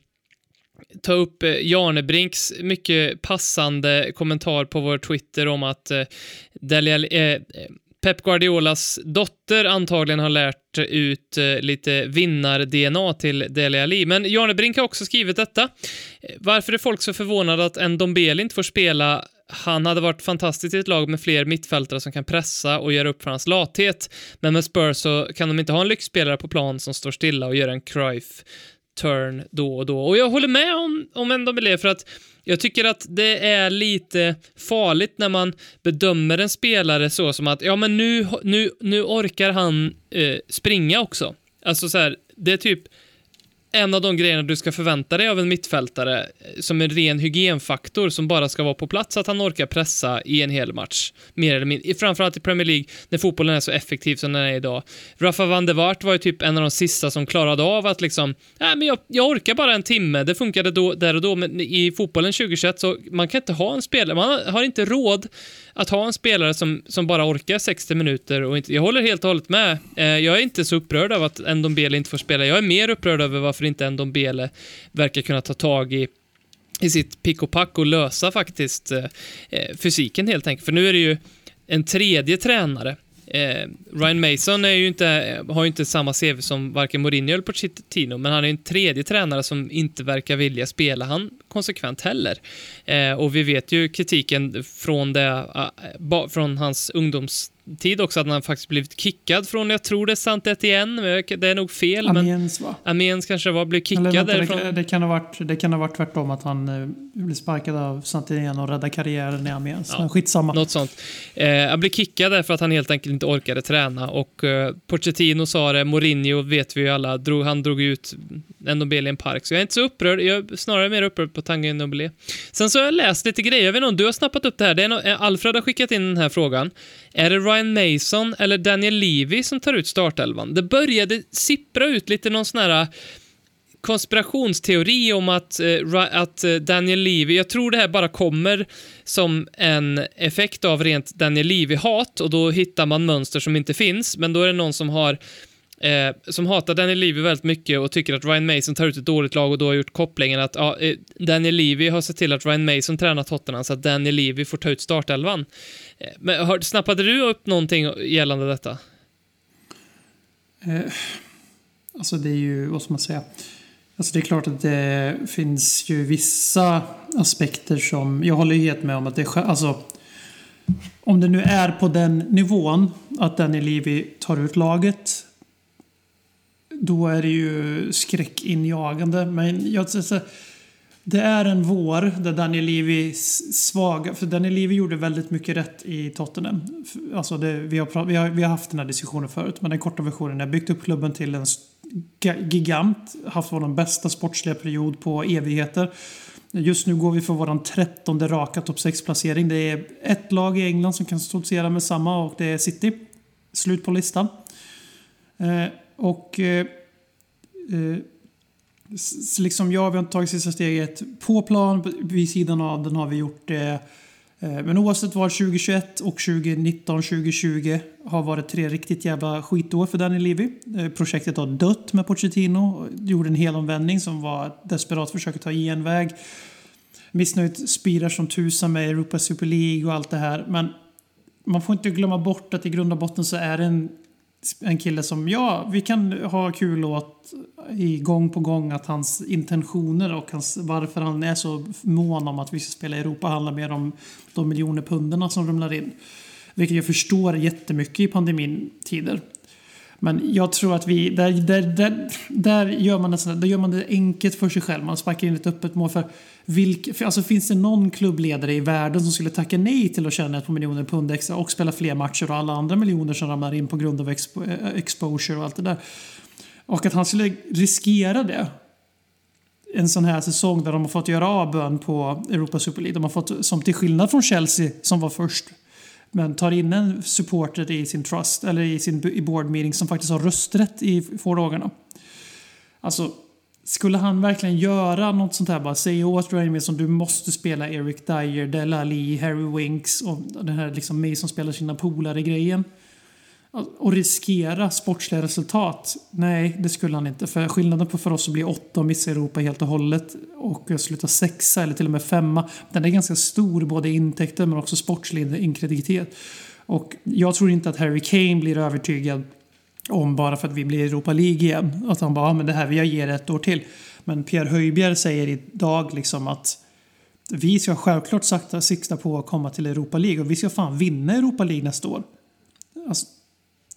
ta upp eh, Janebrinks mycket passande kommentar på vår Twitter om att eh, Dele, eh, Pep Guardiolas dotter antagligen har lärt ut eh, lite vinnar-DNA till Dele Alli. Men Janebrink har också skrivit detta. Eh, varför är folk så förvånade att en Dombele inte får spela han hade varit fantastisk i ett lag med fler mittfältare som kan pressa och göra upp för hans lathet. Men med Spurs så kan de inte ha en lyxspelare på plan som står stilla och gör en Cruyff turn då och då. Och jag håller med om, om en Dombele för att jag tycker att det är lite farligt när man bedömer en spelare så som att ja, men nu, nu, nu orkar han eh, springa också. Alltså så här, det är typ en av de grejerna du ska förvänta dig av en mittfältare eh, som en ren hygienfaktor som bara ska vara på plats, att han orkar pressa i en hel match. Mer eller mindre. Framförallt i Premier League, när fotbollen är så effektiv som den är idag. Rafa van der Waart var ju typ en av de sista som klarade av att liksom, nej men jag, jag orkar bara en timme, det funkade då, där och då, men i fotbollen 2021 så man kan inte ha en spelare, man har inte råd att ha en spelare som, som bara orkar 60 minuter och inte, jag håller helt och hållet med. Eh, jag är inte så upprörd av att Ndombele inte får spela. Jag är mer upprörd över varför inte Ndombele verkar kunna ta tag i i sitt pick och pack och lösa faktiskt eh, eh fysiken helt enkelt. För nu är det ju en tredje tränare Eh, Ryan Mason är ju inte, har ju inte samma CV som varken Mourinho eller Pochettino, men han är en tredje tränare som inte verkar vilja spela han konsekvent heller. Eh, och vi vet ju kritiken från, det, eh, från hans ungdoms tid också att han faktiskt blivit kickad från, jag tror det är sant igen, det är nog fel. Amiens va? Amiens kanske var, blev kickad vänta, därifrån. det, det, kan ha varit, det kan ha varit tvärtom, att han eh, blev sparkad av Santillan och räddade karriären i Amiens. Ja, Men skitsamma. Något sånt. Eh, han blev kickad därför att han helt enkelt inte orkade träna och eh, Pochettino sa det, Mourinho vet vi ju alla, drog, han drog ut Nobel Park, så jag är inte så upprörd, jag är snarare mer upprörd på Tanguy Nobel. Sen så har jag läst lite grejer, jag vet inte om du har snappat upp det här, det är no Alfred har skickat in den här frågan. Är det Ryan Mason eller Daniel Levy som tar ut startelvan? Det började sippra ut lite någon sån här äh, konspirationsteori om att, äh, att äh, Daniel Levy, jag tror det här bara kommer som en effekt av rent Daniel Levy-hat och då hittar man mönster som inte finns, men då är det någon som har Eh, som hatar Daniel Levy väldigt mycket och tycker att Ryan Mason tar ut ett dåligt lag och då har gjort kopplingen att ja, Daniel Levy har sett till att Ryan Mason tränar Tottenham så att Daniel Levy får ta ut startelvan. Eh, men har, snappade du upp någonting gällande detta? Eh, alltså det är ju, vad ska man säga? Alltså det är klart att det finns ju vissa aspekter som, jag håller helt med om att det är alltså om det nu är på den nivån att Danny Levy tar ut laget då är det ju skräckinjagande. Men jag, alltså, det är en vår där Daniel Levy svaga, för Daniel Levy gjorde väldigt mycket rätt i Tottenham. Alltså det, vi, har, vi, har, vi har haft den här diskussionen förut, men den korta versionen är byggt upp klubben till en gigant, haft vår bästa sportsliga period på evigheter. Just nu går vi för vår trettonde raka topp 6-placering. Det är ett lag i England som kan stoltsera med samma och det är City. Slut på listan. Eh, och eh, eh liksom ja, vi har inte tagit sista steget på plan. Vid sidan av den har vi gjort det. Men oavsett vad, 2021 och 2019, 2020 har varit tre riktigt jävla skitår för Danny Levy. Eh, projektet har dött med Pochettino. Gjorde en helomvändning som var ett desperat försök att ta genväg. Missnöjet spirar som tusan med Europa Super League och allt det här. Men man får inte glömma bort att i grund och botten så är det en en kille som, ja, vi kan ha kul åt i gång på gång att hans intentioner och hans, varför han är så mån om att vi ska spela i Europa handlar mer om de miljoner punderna som rumlar in. Vilket jag förstår jättemycket i pandemitider. Men jag tror att vi, där, där, där, där, gör man det, där gör man det enkelt för sig själv. Man sparkar in ett öppet mål. För, vilk, för alltså, finns det någon klubbledare i världen som skulle tacka nej till att tjäna ett par miljoner pund extra och spela fler matcher och alla andra miljoner som ramlar in på grund av expo, eh, exposure och allt det där. Och att han skulle riskera det en sån här säsong där de har fått göra avbön på Europa Super League. De har fått, som till skillnad från Chelsea som var först, men tar in en supporter i sin trust eller i sin i board meeting som faktiskt har rösträtt i frågorna. Alltså, skulle han verkligen göra något sånt här, bara säga åt Ryan som du måste spela Eric Dyer, Della Lee, Harry Winks och den här liksom mig som spelar sina polare-grejen och riskera sportsliga resultat? Nej, det skulle han inte. För skillnaden på för oss att bli åtta och missa Europa helt och hållet och sluta sexa eller till och med femma, den är ganska stor både i intäkter men också sportslig inkreditet. Och jag tror inte att Harry Kane blir övertygad om bara för att vi blir Europa League igen. Att han bara, ja, men det här, vi ger ett år till. Men Pierre Höjbjerg säger idag liksom att vi ska självklart sakta sikta på att komma till Europa League och vi ska fan vinna Europa League nästa år. Alltså,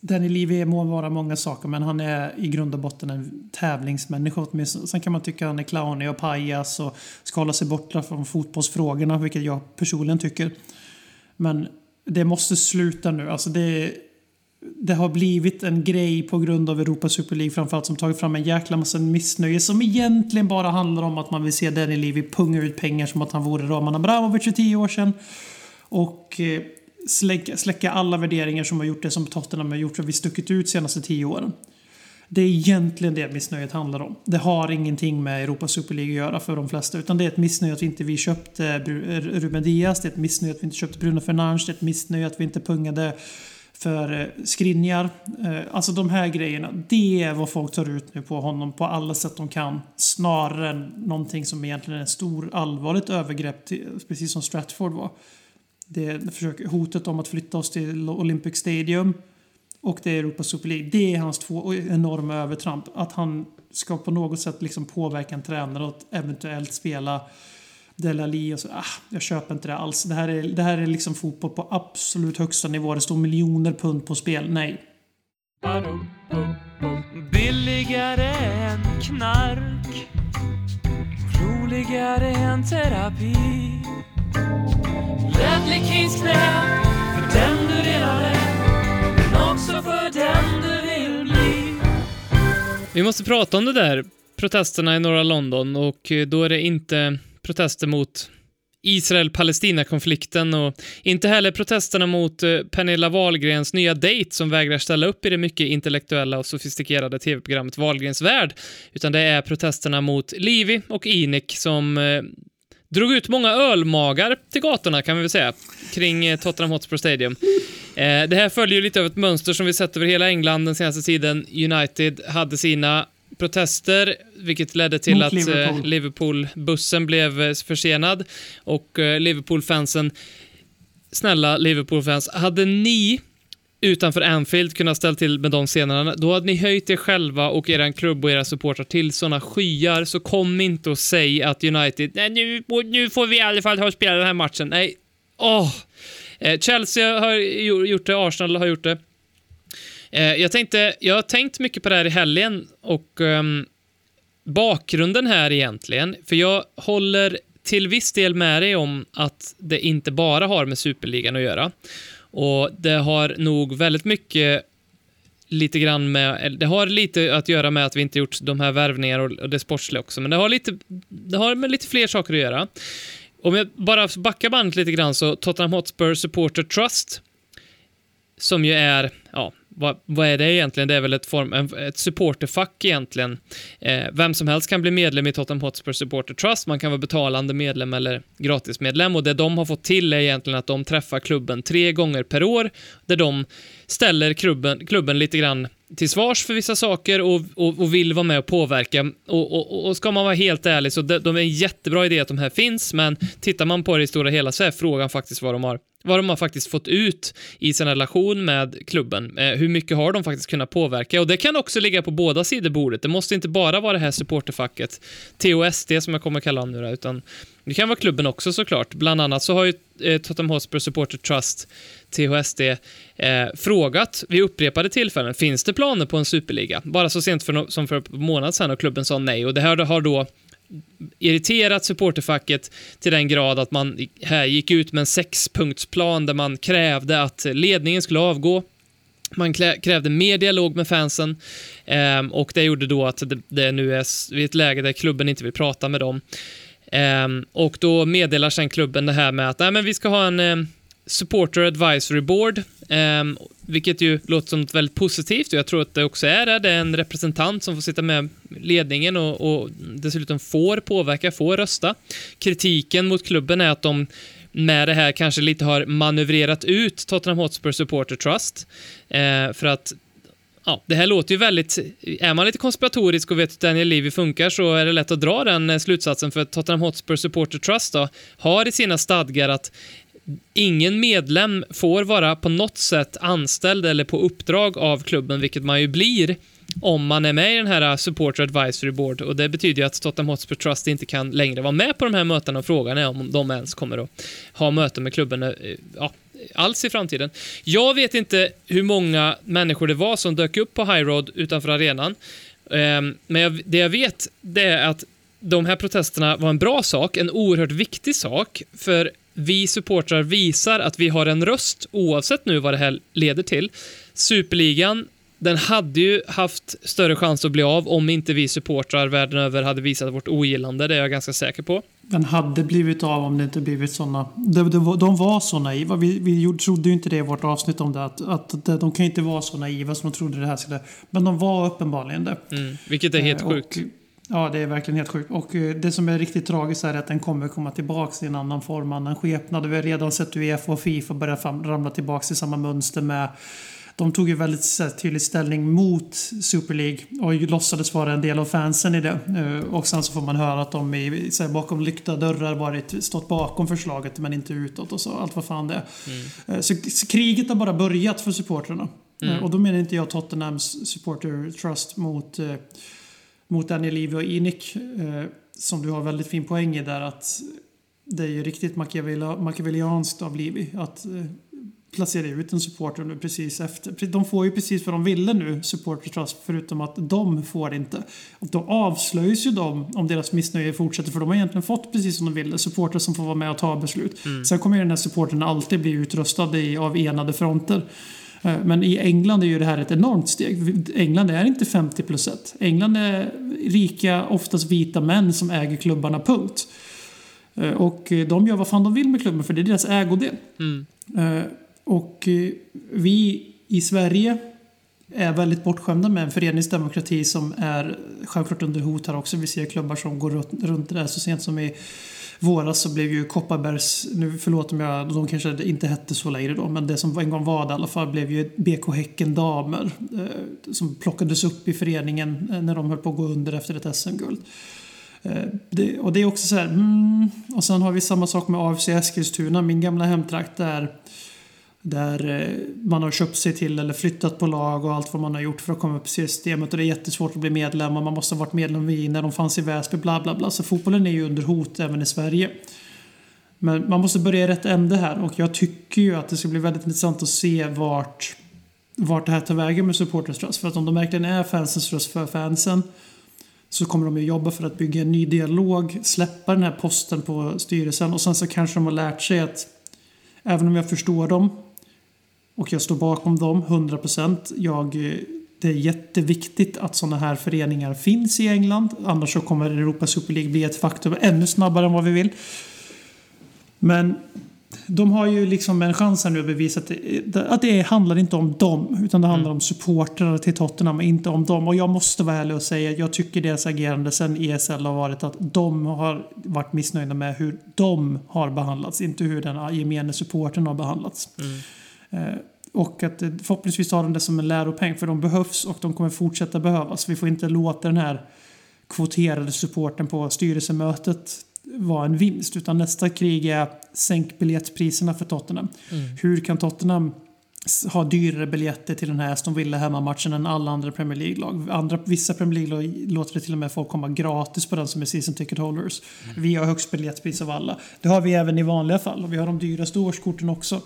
Danny Levy må vara många saker men han är i grund och botten en tävlingsmänniska åtminstone. Sen kan man tycka att han är clownig och pajas och ska hålla sig borta från fotbollsfrågorna, vilket jag personligen tycker. Men det måste sluta nu. Alltså det, det har blivit en grej på grund av Europa Super League framförallt som tagit fram en jäkla massa missnöje som egentligen bara handlar om att man vill se Danny Levy punga ut pengar som att han vore Roman Abramovic för tio år sedan. Och eh, släcka, släcka alla värderingar som har gjort det som Tottenham har gjort, för vi stuckit ut de senaste tio åren. Det är egentligen det missnöjet handlar om. Det har ingenting med Europa Super League att göra för de flesta. Utan det är ett missnöje att vi inte vi köpte eh, Ruben Diaz, det är ett missnöje att vi inte köpte Bruno Fernandes, det är ett missnöje att vi inte pungade för eh, skrinjar. Eh, alltså de här grejerna, det är vad folk tar ut nu på honom på alla sätt de kan. Snarare än någonting som egentligen är ett stor allvarligt övergrepp, till, precis som Stratford var. Det försök, hotet om att flytta oss till Olympic Stadium och det är Europa Super League. Det är hans två enorma övertramp. Att han ska på något sätt liksom påverka en tränare att eventuellt spela Delali och så. Ah, jag köper inte det alls. Det här, är, det här är liksom fotboll på absolut högsta nivå. Det står miljoner pund på spel. Nej. Billigare än knark Roligare än terapi Bradley Kings knä. För den du redan är men också för den du vill bli. Vi måste prata om det där, protesterna i norra London och eh, då är det inte protester mot Israel-Palestina-konflikten och inte heller protesterna mot eh, Pernilla Wahlgrens nya dejt som vägrar ställa upp i det mycket intellektuella och sofistikerade tv-programmet Wahlgrens värld, utan det är protesterna mot Livi och Inik som eh, drog ut många ölmagar till gatorna kan vi väl säga, kring eh, Tottenham Hotspur Stadium. Eh, det här följer ju lite av ett mönster som vi sett över hela England den senaste tiden. United hade sina protester, vilket ledde till Mot att Liverpool. eh, Liverpool-bussen blev eh, försenad och Liverpool-fansen, snälla Liverpool-fans, hade ni utanför Anfield kunnat ställa till med de scenerna, då hade ni höjt er själva och er klubb och era supportrar till sådana skyar, så kom inte och säg att United, nej nu, nu får vi i alla fall ha spelat den här matchen. Nej, åh. Eh, Chelsea har gjort det, Arsenal har gjort det. Eh, jag tänkte, jag har tänkt mycket på det här i helgen och ehm, bakgrunden här egentligen, för jag håller till viss del med dig om att det inte bara har med Superligan att göra. Och det har nog väldigt mycket lite grann med, det har lite att göra med att vi inte gjort de här värvningarna och det sportsliga också, men det har lite, det har med lite fler saker att göra. Om jag bara backar bandet lite grann så Tottenham Hotspur Supporter Trust, som ju är, ja, vad, vad är det egentligen? Det är väl ett, form, ett supporterfack egentligen. Eh, vem som helst kan bli medlem i Tottenham Hotspur Supporter Trust. Man kan vara betalande medlem eller gratismedlem och det de har fått till är egentligen att de träffar klubben tre gånger per år där de ställer klubben, klubben lite grann till svars för vissa saker och, och, och vill vara med och påverka. Och, och, och ska man vara helt ärlig så de, de är en jättebra idé att de här finns, men tittar man på det i stora hela så är frågan faktiskt vad de har vad de har faktiskt fått ut i sin relation med klubben. Eh, hur mycket har de faktiskt kunnat påverka? Och det kan också ligga på båda sidor bordet. Det måste inte bara vara det här supporterfacket, TOSD som jag kommer att kalla dem nu utan det kan vara klubben också såklart. Bland annat så har ju eh, Tottenham Hotspur Supporter Trust, THSD, eh, frågat vid upprepade tillfällen, finns det planer på en superliga? Bara så sent för no- som för en månad sedan och klubben sa nej och det här har då irriterat supporterfacket till den grad att man här gick ut med en sexpunktsplan där man krävde att ledningen skulle avgå. Man krävde mer dialog med fansen ehm, och det gjorde då att det, det nu är vid ett läge där klubben inte vill prata med dem. Ehm, och då meddelar sen klubben det här med att Nej, men vi ska ha en ehm, Supporter Advisory Board, ehm, vilket ju låter som något väldigt positivt och jag tror att det också är det. Det är en representant som får sitta med ledningen och, och dessutom får påverka, får rösta. Kritiken mot klubben är att de med det här kanske lite har manövrerat ut Tottenham Hotspur Supporter Trust. Eh, för att Ja, det här låter ju väldigt... Är man lite konspiratorisk och vet hur Daniel Levy funkar så är det lätt att dra den eh, slutsatsen för att Tottenham Hotspur Supporter Trust då, har i sina stadgar att ingen medlem får vara på något sätt anställd eller på uppdrag av klubben, vilket man ju blir om man är med i den här eh, Supporter Advisory Board. Och det betyder ju att Tottenham Hotspur Trust inte kan längre vara med på de här mötena. Och frågan är om de ens kommer att ha möten med klubben eh, ja, alls i framtiden. Jag vet inte hur många människor det var som dök upp på High Road utanför arenan, ehm, men jag, det jag vet det är att de här protesterna var en bra sak, en oerhört viktig sak, för vi supportrar visar att vi har en röst oavsett nu vad det här leder till. Superligan, den hade ju haft större chans att bli av om inte vi supportrar världen över hade visat vårt ogillande, det är jag ganska säker på. Den hade blivit av om det inte blivit såna. De, de, de var så naiva. Vi, vi trodde ju inte det i vårt avsnitt om det. Att, att de, de kan inte vara så naiva som de trodde det här skulle... Men de var uppenbarligen det. Mm, vilket är helt Eh, sjukt. Ja, det är verkligen helt sjukt. Och eh, det som är riktigt tragiskt är att den kommer komma tillbaka i en annan form, annan skepnad. Vi har redan sett Uefa och Fifa börja ramla tillbaka i samma mönster med de tog ju väldigt tydlig ställning mot Super League och låtsades vara en del av fansen i det. Eh, Och sen så får man höra att de i, så bakom lyckta dörrar varit, stått bakom förslaget men inte utåt och så. Allt vad fan det är. Eh, Så, så kriget har bara börjat för supportrarna. Eh, Och då menar inte jag Tottenhams supporter trust mot, eh, mot Daniel Levy och Inic. Eh, som du har väldigt fin poäng i där att det är ju riktigt machiavelli- machiavellianskt av Levy att eh, placera ut en supporter nu precis efter. De får ju precis vad de ville nu, supporter trust, förutom att de får inte. Och då avslöjas ju de om deras missnöje fortsätter, för de har egentligen fått precis som de ville. Supportrar som får vara med och ta beslut. Sen kommer ju den här supporten alltid bli utrustad i, av enade fronter. Eh, Men i England är ju det här ett enormt steg. England är inte 50 plus 1. England är rika, oftast vita män som äger klubbarna, punkt. Eh, Och de gör vad fan de vill med klubben för det är deras ägodel. Eh, och eh, vi i Sverige är väldigt bortskämda med en föreningsdemokrati som är självklart under hot här också. Vi ser klubbar som går runt, det där. Så sent som i våras så blev ju Kopparbergs, nu förlåt om jag, de kanske inte hette så längre då, men det som en gång var det i alla fall blev ju BK Häcken Damer. Eh, som plockades upp i föreningen eh, när de höll på att gå under efter ett SM-guld. Eh, Det, och det är också så här, mm, och sen har vi samma sak med AFC Eskilstuna, min gamla hemtrakt där där eh, man har köpt sig till eller flyttat på lag och allt vad man har gjort för att komma upp i systemet och det är jättesvårt att bli medlem och man måste ha varit medlem i när de fanns i Väsby bla bla bla. Så fotbollen är ju under hot även i Sverige. Men man måste börja i rätt ände här och jag tycker ju att det ska bli väldigt intressant att se vart, vart det här tar vägen med supporters trust. För att om de verkligen är fansens röst för fansen så kommer de ju jobba för att bygga en ny dialog, släppa den här posten på styrelsen och sen så kanske de har lärt sig att även om jag förstår dem och jag står bakom dem 100%. Jag, eh, det är jätteviktigt att sådana här föreningar finns i England. Annars så kommer Europa Super League bli ett faktum ännu snabbare än vad vi vill. Men de har ju liksom en chans här nu att bevisa att det, att det handlar inte om dem. Utan det handlar om supportrarna till Tottenham, inte om dem. Och jag måste vara ärlig och säga att jag tycker deras agerande sen ESL har varit att de har varit missnöjda med hur de har behandlats. Inte hur den gemene supporten har behandlats. Eh, Och att eh, förhoppningsvis har de det som en läropeng för de behövs och de kommer fortsätta behövas. Vi får inte låta den här kvoterade supporten på styrelsemötet vara en vinst. Utan nästa krig är sänk biljettpriserna för Tottenham. Hur kan Tottenham ha dyrare biljetter till den här Aston Villa hemmamatchen än alla andra Premier League-lag. Andra, vissa Premier League-lag låter det till och med folk komma gratis på den som är season ticket holders. Vi har högst biljettpris av alla. Det har vi även i vanliga fall och vi har de dyraste årskorten också.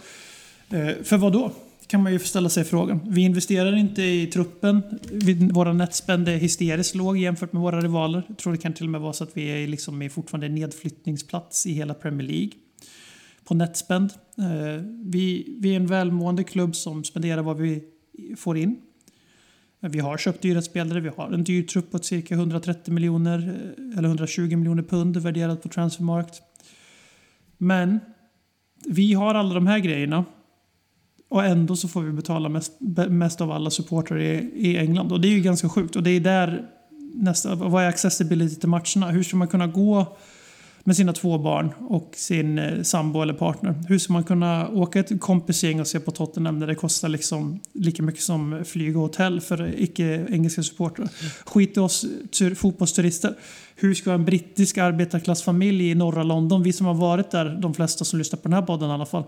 Eh, för vad då? Kan man ju ställa sig frågan. Vi investerar inte i truppen. Våra netspend är hysteriskt låg jämfört med våra rivaler. Jag tror det kan till och med vara så att vi är liksom i fortfarande nedflyttningsplats i hela Premier League. På netspend. Eh, vi, vi är en välmående klubb som spenderar vad vi får in. Eh, vi har köpt dyra spelare, vi har en dyr trupp på cirka 130 miljoner eller 120 miljoner pund värderat på transfermarkt. Men vi har alla de här grejerna och ändå så får vi betala mest, mest av alla supportrar i, i England. Och det är ju ganska sjukt. Och det är där nästa, vad är accessibility till matcherna? Hur ska man kunna gå med sina två barn och sin eh, sambo eller partner? Hur ska man kunna åka ett kompisgäng och se på Tottenham när det kostar liksom lika mycket som flyg och hotell för icke-engelska supportrar? Skit i oss tur, fotbollsturister. Hur ska en brittisk arbetarklassfamilj i norra London, vi som har varit där, de flesta som lyssnar på den här podden i alla fall,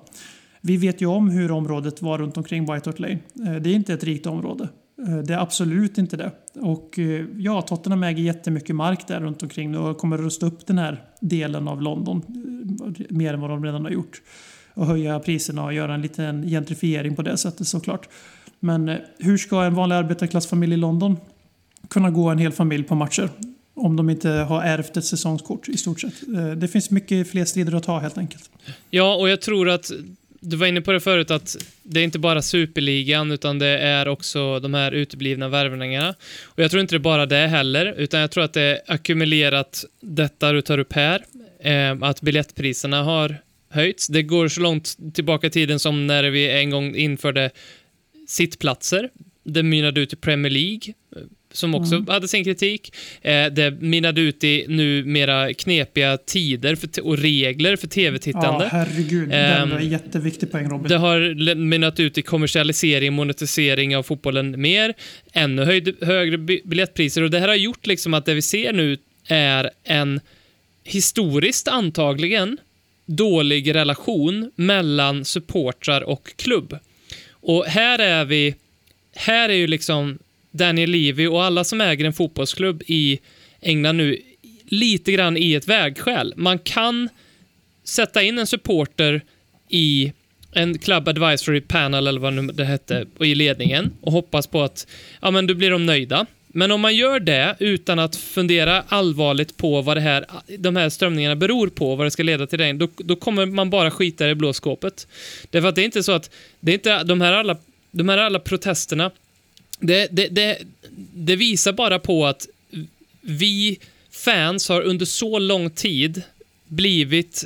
vi vet ju om hur området var runt omkring White Hart Lane. Eh, det är inte ett rikt område. Eh, det är absolut inte det. Och eh, ja, Tottenham äger jättemycket mark där runt omkring nu och kommer att rusta upp den här delen av London mer än vad de redan har gjort. Och höja priserna och göra en liten gentrifiering på det sättet såklart. Men hur ska en vanlig arbetarklassfamilj i London kunna gå en hel familj på matcher? Om de inte har ärvt ett säsongskort i stort sett. Det finns mycket fler strider att ta helt enkelt. Ja, och jag tror att du var inne på det förut att det är inte bara superligan utan det är också de här uteblivna värvningarna. Och jag tror inte det är bara det heller, utan jag tror att det är ackumulerat detta du tar upp här, eh, att biljettpriserna har höjts. Det går så långt tillbaka i tiden som när vi en gång införde sittplatser. Det mynnade ut i Premier League, som också hade sin kritik. Eh, det mynnade ut i nu mera knepiga tider för och regler för Ja, tv-tittande. herregud. Ehm, Den var en jätteviktig poäng Robin. Det har mynnat ut i kommersialisering, monetisering av fotbollen mer, ännu höjd, högre bi- biljettpriser och det här har gjort liksom att det vi ser nu är en historiskt antagligen dålig relation mellan supportrar och klubb. Och här är vi här är ju liksom Daniel Levy och alla som äger en fotbollsklubb i England nu lite grann i ett vägskäl. Man kan sätta in en supporter i en Club Advisory Panel, eller vad det hette, och i ledningen och hoppas på att ja, men då blir de nöjda. Men om man gör det utan att fundera allvarligt på vad det här, de här strömningarna beror på, vad det ska leda till, då, då kommer man bara skita i det blå skåpet. Därför att det är inte så att, det är inte de här alla, de här alla protesterna, det, det, det, det visar bara på att vi fans har under så lång tid blivit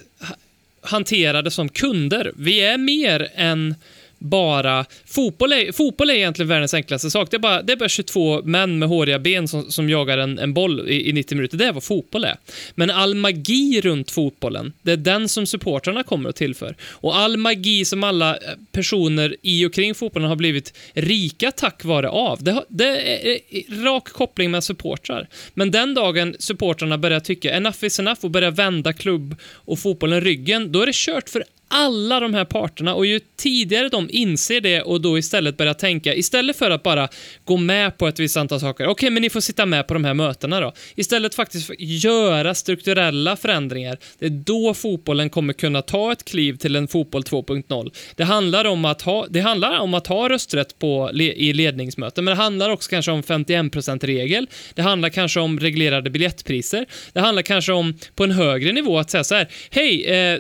hanterade som kunder. Vi är mer än bara... Fotboll är, fotboll är egentligen världens enklaste sak. Det är bara, det är bara 22 män med håriga ben som, som jagar en, en boll i, i 90 minuter. Det är vad fotboll är. Men all magi runt fotbollen, det är den som supportrarna kommer att tillför. Och all magi som alla eh, personer i och kring fotbollen har blivit rika tack vare av. Det, det är rak koppling med supportrar. Men den dagen supportrarna börjar tycka enough is enough och börjar vända klubb och fotbollen ryggen, då är det kört för alla de här parterna och ju tidigare de inser det och då istället börjar tänka, istället för att bara gå med på ett visst antal saker, okej, men ni får sitta med på de här mötena då. Istället faktiskt göra strukturella förändringar. Det är då fotbollen kommer kunna ta ett kliv till en fotboll 2.0. Det handlar om att ha, det handlar om att ha rösträtt på, i ledningsmöten, men det handlar också kanske om 51%-regel. Det handlar kanske om reglerade biljettpriser. Det handlar kanske om, på en högre nivå, att säga så här, hej, eh,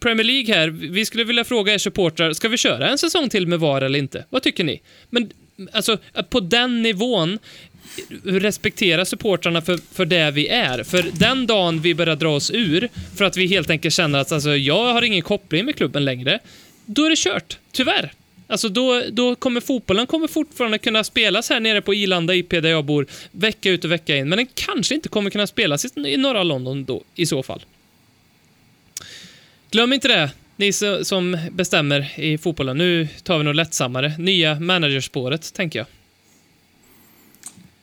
Premier League här, vi skulle vilja fråga er supportrar, ska vi köra en säsong till med VAR eller inte? Vad tycker ni? Men alltså, på den nivån respektera supportrarna för, för det vi är. För den dagen vi börjar dra oss ur, för att vi helt enkelt känner att alltså, jag har ingen koppling med klubben längre, då är det kört. Tyvärr. Alltså då, då kommer fotbollen kommer fortfarande kunna spelas här nere på Ilanda IP där jag bor, vecka ut och vecka in, men den kanske inte kommer kunna spelas i, i norra London då, i så fall. Glöm inte det, ni som bestämmer i fotbollen. Nu tar vi något lättsammare. Nya managerspåret, tänker jag.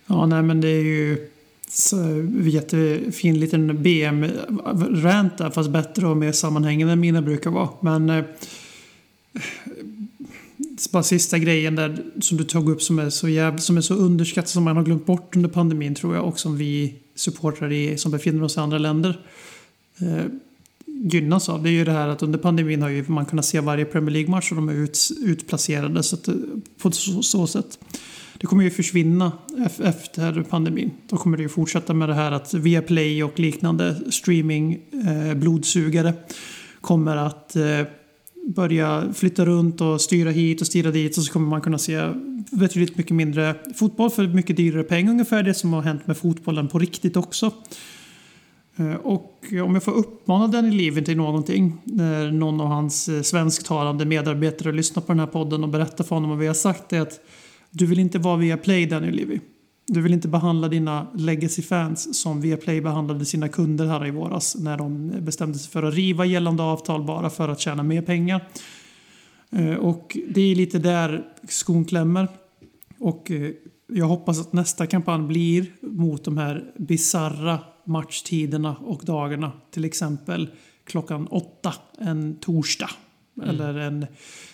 Ja, nej men det är ju jättefin eh, liten BM-rant där, fast bättre och mer sammanhängande än mina brukar vara. Men eh, bara sista grejen där som du tog upp som är så jävla, som är så underskattad som man har glömt bort under pandemin tror jag och som vi supportrar i, som befinner oss i andra länder eh, gynnas av. Det är ju det här att under pandemin har ju man kunnat se varje Premier League-match och de är ut, utplacerade så att, på så, så sätt. Det kommer ju försvinna efter pandemin. Då kommer det ju fortsätta med det här att Viaplay och liknande streaming eh, blodsugare kommer att eh, börja flytta runt och styra hit och styra dit och så kommer man kunna se betydligt mycket mindre fotboll för mycket dyrare pengar. Ungefär det som har hänt med fotbollen på riktigt också. Eh, och om jag får uppmana Danny Levin till någonting när någon av hans eh, svensktalande medarbetare lyssnar på den här podden och berättar för honom vad vi har sagt är att du vill inte vara via Play Danny Levy. Du vill inte behandla dina legacy-fans som Viaplay behandlade sina kunder här i våras när de bestämde sig för att riva gällande avtal bara för att tjäna mer pengar. Eh, och det är lite där skon klämmer. Och jag hoppas att nästa kampanj blir mot de här bizarra matchtiderna och dagarna. Till exempel klockan åtta en torsdag. Eller en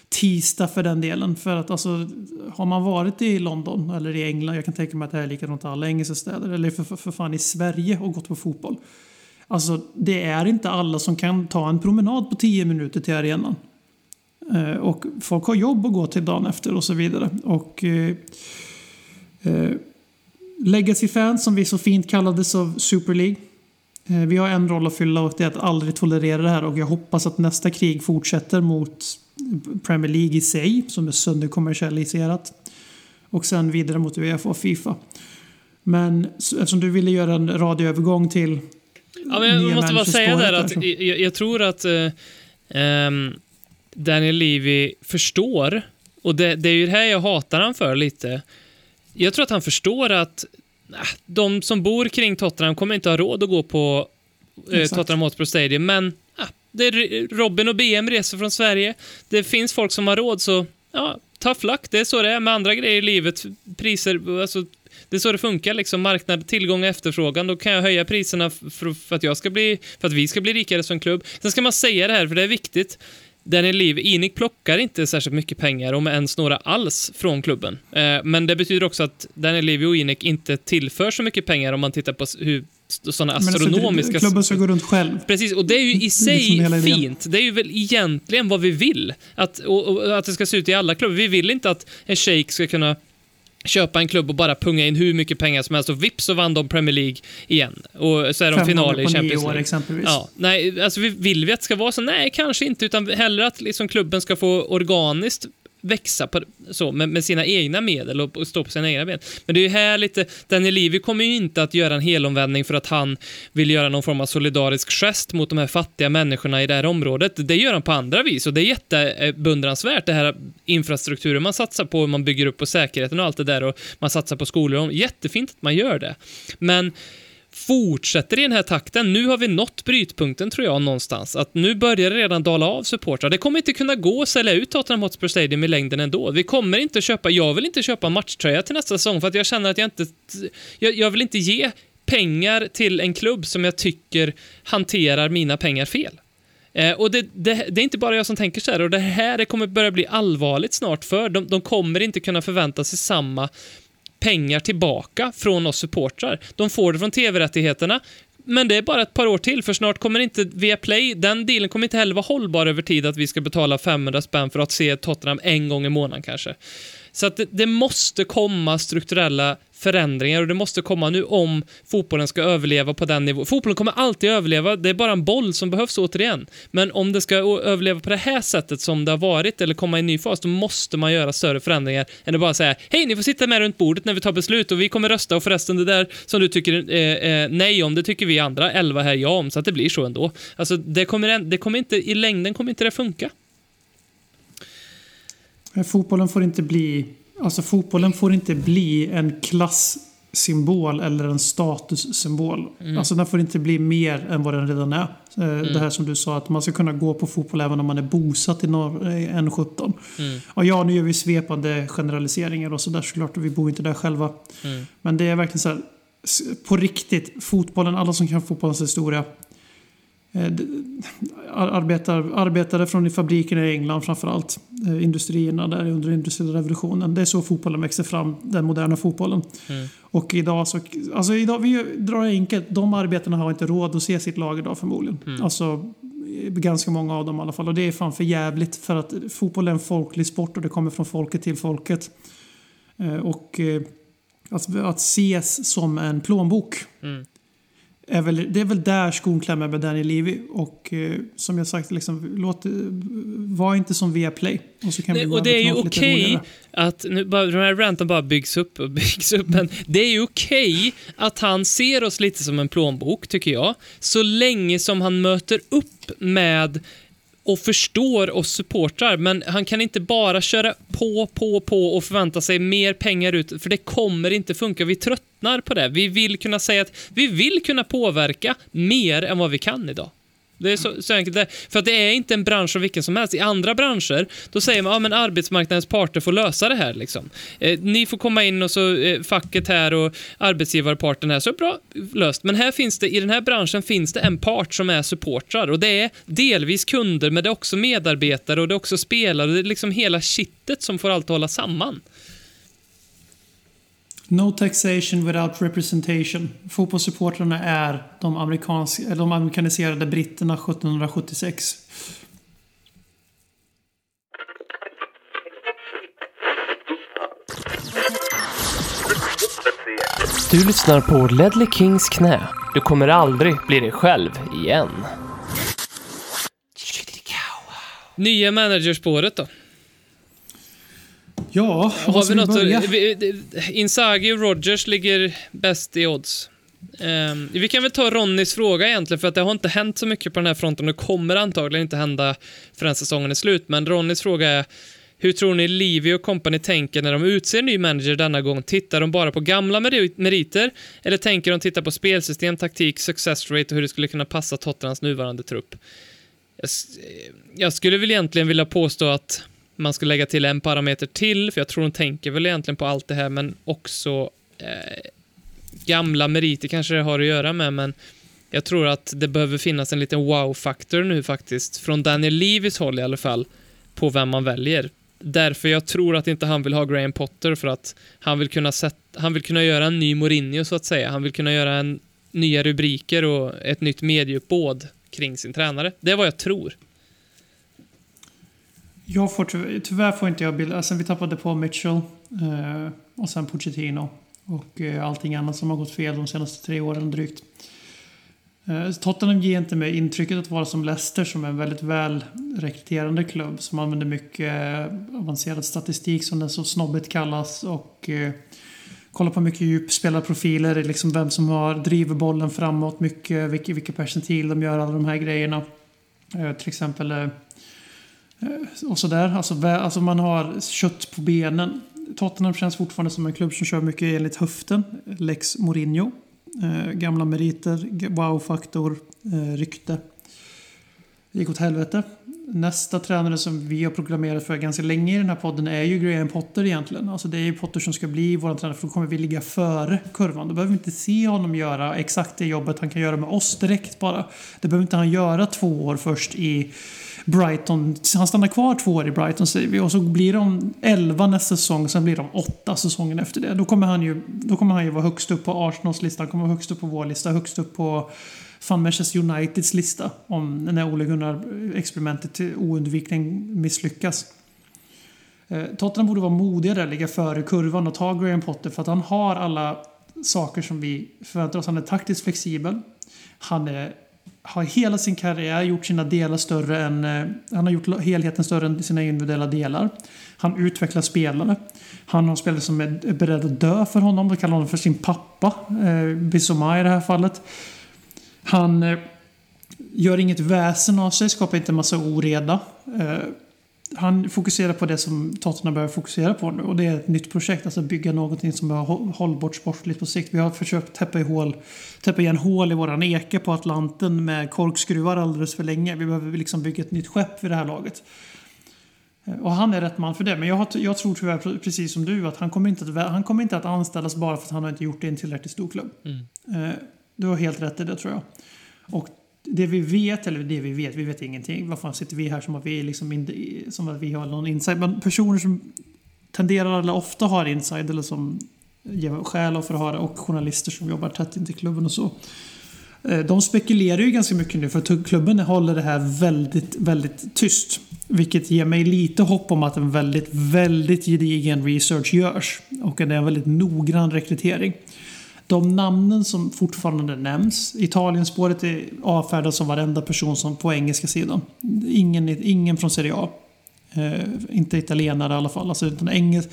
tisdag för den delen. För att alltså, har man varit i London eller i England, jag kan tänka mig att det här är likadant i alla engelska städer, eller för, för, för fan i Sverige och gått på fotboll. Alltså, det är inte alla som kan ta en promenad på 10 minuter till arenan. Eh, och folk har jobb att gå till dagen efter och så vidare. Och eh, eh, Legacy-fans, som vi så fint kallades av Super League. Eh, vi har en roll att fylla och det är att aldrig tolerera det här och jag hoppas att nästa krig fortsätter mot Premier League i sig, som är sönderkommersialiserat. Och sen vidare mot Uefa och Fifa. Men eftersom du ville göra en radioövergång till Ja, men jag måste bara säga där att jag, jag tror att eh, ehm, Daniel Levy förstår, och det, det är ju det här jag hatar han för lite. Jag tror att han förstår att äh, de som bor kring Tottenham kommer inte ha råd att gå på eh. Tottenham Hotspur Stadium, men äh, det är Robin och BM reser från Sverige. Det finns folk som har råd, så ja, tough luck. Det är så det är med andra grejer i livet. Priser, alltså det är så det funkar, liksom marknad, tillgång och efterfrågan. Då kan jag höja priserna för, för, att jag ska bli, för att vi ska bli rikare som klubb. Sen ska man säga det här, för det är viktigt. Daniel Levy, Enik plockar inte särskilt mycket pengar, om ens några alls, från klubben. Eh, men det betyder också att Daniel Levy och Enik inte tillför så mycket pengar om man tittar på hur sådana Men alltså, astronomiska... klubben ska gå runt själv. Precis, och det är ju i Det sig liksom hela idén. fint. Det är ju väl egentligen vad vi vill. Att, och, och att det ska se ut i alla klubbar. Vi vill inte att en shake ska kunna köpa en klubb och bara punga in hur mycket pengar som helst och vips så vann de Premier League igen. Och så är de final i Champions år League. exempelvis. Ja, nej, alltså vi, vill vi att det ska vara så? Nej, kanske inte, utan hellre att liksom klubben ska få organiskt växa på, så, med, med sina egna medel och, och stå på sina egna ben. Men det är ju här lite, Daniel Levy kommer ju inte att göra en helomvändning för att han vill göra någon form av solidarisk gest mot de här fattiga människorna i det här området. Det gör han på andra vis och det är jättebeundransvärt, det här infrastrukturen man satsar på, man bygger upp på säkerheten och allt det där och man satsar på skolor. Jättefint att man gör det. Men fortsätter i den här takten, nu har vi nått brytpunkten tror jag någonstans, att nu börjar det redan dala av supportrar. Det kommer inte kunna gå att sälja ut Tottenham Hotspur Stadium i längden ändå. Vi kommer inte köpa, jag vill inte köpa matchtröja till nästa säsong för att jag känner att jag inte, jag, jag vill inte ge pengar till en klubb som jag tycker hanterar mina pengar fel. Eh, och det, det, det är inte bara jag som tänker så här och det här det kommer börja bli allvarligt snart för de, de kommer inte kunna förvänta sig samma pengar tillbaka från oss supportrar. De får det från tv-rättigheterna, men det är bara ett par år till, för snart kommer inte Viaplay, den dealen kommer inte heller vara hållbar över tid, att vi ska betala 500 spänn för att se Tottenham en gång i månaden kanske. Så att det, det måste komma strukturella förändringar och det måste komma nu om fotbollen ska överleva på den nivån. Fotbollen kommer alltid överleva, det är bara en boll som behövs återigen. Men om det ska överleva på det här sättet som det har varit eller komma i en ny fas, då måste man göra större förändringar än att bara säga hej, ni får sitta med runt bordet när vi tar beslut och vi kommer rösta och förresten det där som du tycker eh, eh, nej om, det tycker vi andra 11 här ja om, så att det blir så ändå. Alltså, det kommer, det kommer inte, i längden kommer inte det funka. Fotbollen får inte bli, alltså fotbollen får inte bli en klasssymbol eller en statussymbol. Mm. Alltså den får inte bli mer än vad den redan är. Eh, Mm. Det här som du sa, att man ska kunna gå på fotboll även om man är bosatt i norr, eh, N17. Mm. Och ja, nu gör vi svepande generaliseringar och sådär såklart, och vi bor inte där själva. Mm. Men det är verkligen så här, på riktigt, fotbollen, alla som kan fotbollens historia. Eh, Arbetar, arbetare från fabrikerna i England framförallt. Eh, industrierna där under industriella revolutionen. Det är så fotbollen växer fram, den moderna fotbollen. Mm. Och idag så, alltså idag, vi drar det enkelt, de arbetarna har inte råd att se sitt lag idag förmodligen. Mm. Alltså eh, ganska många av dem i alla fall. Och det är fan för jävligt för att fotboll är en folklig sport och det kommer från folket till folket. Och att, att ses som en plånbok. Mm. Är väl, det är väl där skon klämmer med Daniel Levy. Och eh, som jag sagt, liksom, låt, eh, var inte som Viaplay. Och så kan Nej, vi gå och det är ju okej roligare. att, nu bara, de här ranten bara byggs upp och byggs upp, men det är ju okej att han ser oss lite som en plånbok, tycker jag, så länge som han möter upp med och förstår oss supportrar, men han kan inte bara köra på, på, på och förvänta sig mer pengar ut, för det kommer inte funka. Vi tröttnar på det. Vi vill kunna säga att vi vill kunna påverka mer än vad vi kan idag. Det är så, så enkelt det är. För att det är inte en bransch som vilken som helst. I andra branscher, då säger man att ja, men arbetsmarknadens parter får lösa det här. Liksom. Eh, ni får komma in och så eh, facket här och arbetsgivarparten här. Så bra, löst. Men här finns det, i den här branschen finns det en part som är supportrar och det är delvis kunder, men det är också medarbetare och det är också spelare. Det är liksom hela kittet som får allt att hålla samman. No taxation without representation. Fotbollssupportrarna är de, amerikansk, eller de amerikaniserade britterna 1776. Du lyssnar på Ledley Kings knä. Du kommer aldrig bli dig själv igen. Nya managerspåret då? Ja, Har vi något att, Inzaghi och Rogers ligger bäst i odds. Ehm, vi kan väl ta Ronnys fråga egentligen, för att det har inte hänt så mycket på den här fronten och kommer antagligen inte hända förrän säsongen är slut. Men Ronnys fråga är, hur tror ni Livy och company tänker när de utser ny manager denna gång? Tittar de bara på gamla meri- meriter eller tänker de titta på spelsystem, taktik, success rate och hur det skulle kunna passa Tottenhams nuvarande trupp? Jag, jag skulle väl egentligen vilja påstå att man ska lägga till en parameter till, för jag tror de tänker väl egentligen på allt det här, men också eh, gamla meriter kanske det har att göra med, men Jag tror att det behöver finnas en liten wow-faktor nu faktiskt, från Daniel Levis håll i alla fall, på vem man väljer. Därför jag tror att inte han vill ha Graham Potter för att han vill kunna, sätt, han vill kunna göra en ny Mourinho så att säga. Han vill kunna göra en, nya rubriker och ett nytt medieuppbåd kring sin tränare. Det är vad jag tror. Jag får tyvärr, tyvärr får inte jag bilden. Alltså vi tappade på Mitchell eh, och sen Pochettino. Och eh, allting annat som har gått fel de senaste tre åren drygt. Eh, Tottenham ger inte mig intrycket att vara som Leicester som är en väldigt väl rekryterande klubb som använder mycket eh, avancerad statistik som den så snobbigt kallas och eh, kollar på mycket djup spelarprofiler, liksom vem som har driver bollen framåt mycket, vilka, vilka percentil de gör, alla de här grejerna. Eh, till exempel eh, Eh, och sådär. Alltså, alltså man har kött på benen. Tottenham känns fortfarande som en klubb som kör mycket enligt höften. Lex Mourinho. Eh, gamla meriter, wow-faktor, eh, rykte. Det gick åt helvete. Nästa tränare som vi har programmerat för ganska länge i den här podden är ju Graham Potter egentligen. Alltså det är ju Potter som ska bli vår tränare för då kommer vi ligga före kurvan. Då behöver vi inte se honom göra exakt det jobbet han kan göra med oss direkt bara. Det behöver inte han göra två år först i Brighton. Han stannar kvar två år i Brighton säger vi och så blir de 11 nästa säsong, sen blir de 8 säsongen efter det. Då kommer han ju, då kommer han ju vara högst upp på Arsenals lista, han kommer vara högst upp på vår lista, högst upp på fan Manchester Uniteds lista om när Ole Gunnar-experimentet oundvikligen misslyckas. Eh, Tottenham borde vara modigare, ligga före kurvan och ta Graham Potter för att han har alla saker som vi förväntar oss. Han är taktiskt flexibel. Han är, har hela sin karriär gjort sina delar större än... Eh, han har gjort helheten större än sina individuella delar. Han utvecklar spelare. Han har spelare som är beredda att dö för honom. De kallar honom för sin pappa. Eh, Bissoma i det här fallet. Han eh, gör inget väsen av sig, skapar inte en massa oreda. Eh, han fokuserar på det som Tottenham behöver fokusera på nu och det är ett nytt projekt, alltså bygga någonting som är hå- hållbart sportligt på sikt. Vi har försökt täppa, i hål, täppa igen hål i våran eke på Atlanten med korkskruvar alldeles för länge. Vi behöver liksom bygga ett nytt skepp vid det här laget. Och han är rätt man för det. Men jag, jag tror tyvärr, pre- precis som du, att han kommer, inte att, han kommer inte att anställas bara för att han har inte gjort det i en tillräckligt stor klubb. Eh, Du har helt rätt i det tror jag. Och det vi vet, eller det vi vet, vi vet ingenting. Varför sitter vi här som att vi, liksom in, som att vi har någon inside? Men personer som tenderar eller ofta har inside eller som ger skäl för att ha det och journalister som jobbar tätt in till klubben och så. Eh, de spekulerar ju ganska mycket nu för att klubben håller det här väldigt, väldigt tyst. Vilket ger mig lite hopp om att en väldigt, väldigt gedigen research görs. Och att det är en väldigt noggrann rekrytering. De namnen som fortfarande nämns, Italienspåret är avfärdat som varenda person som på engelska sidan. Ingen, ingen från Serie A. Eh, inte italienare i alla fall. Alltså, utan engels,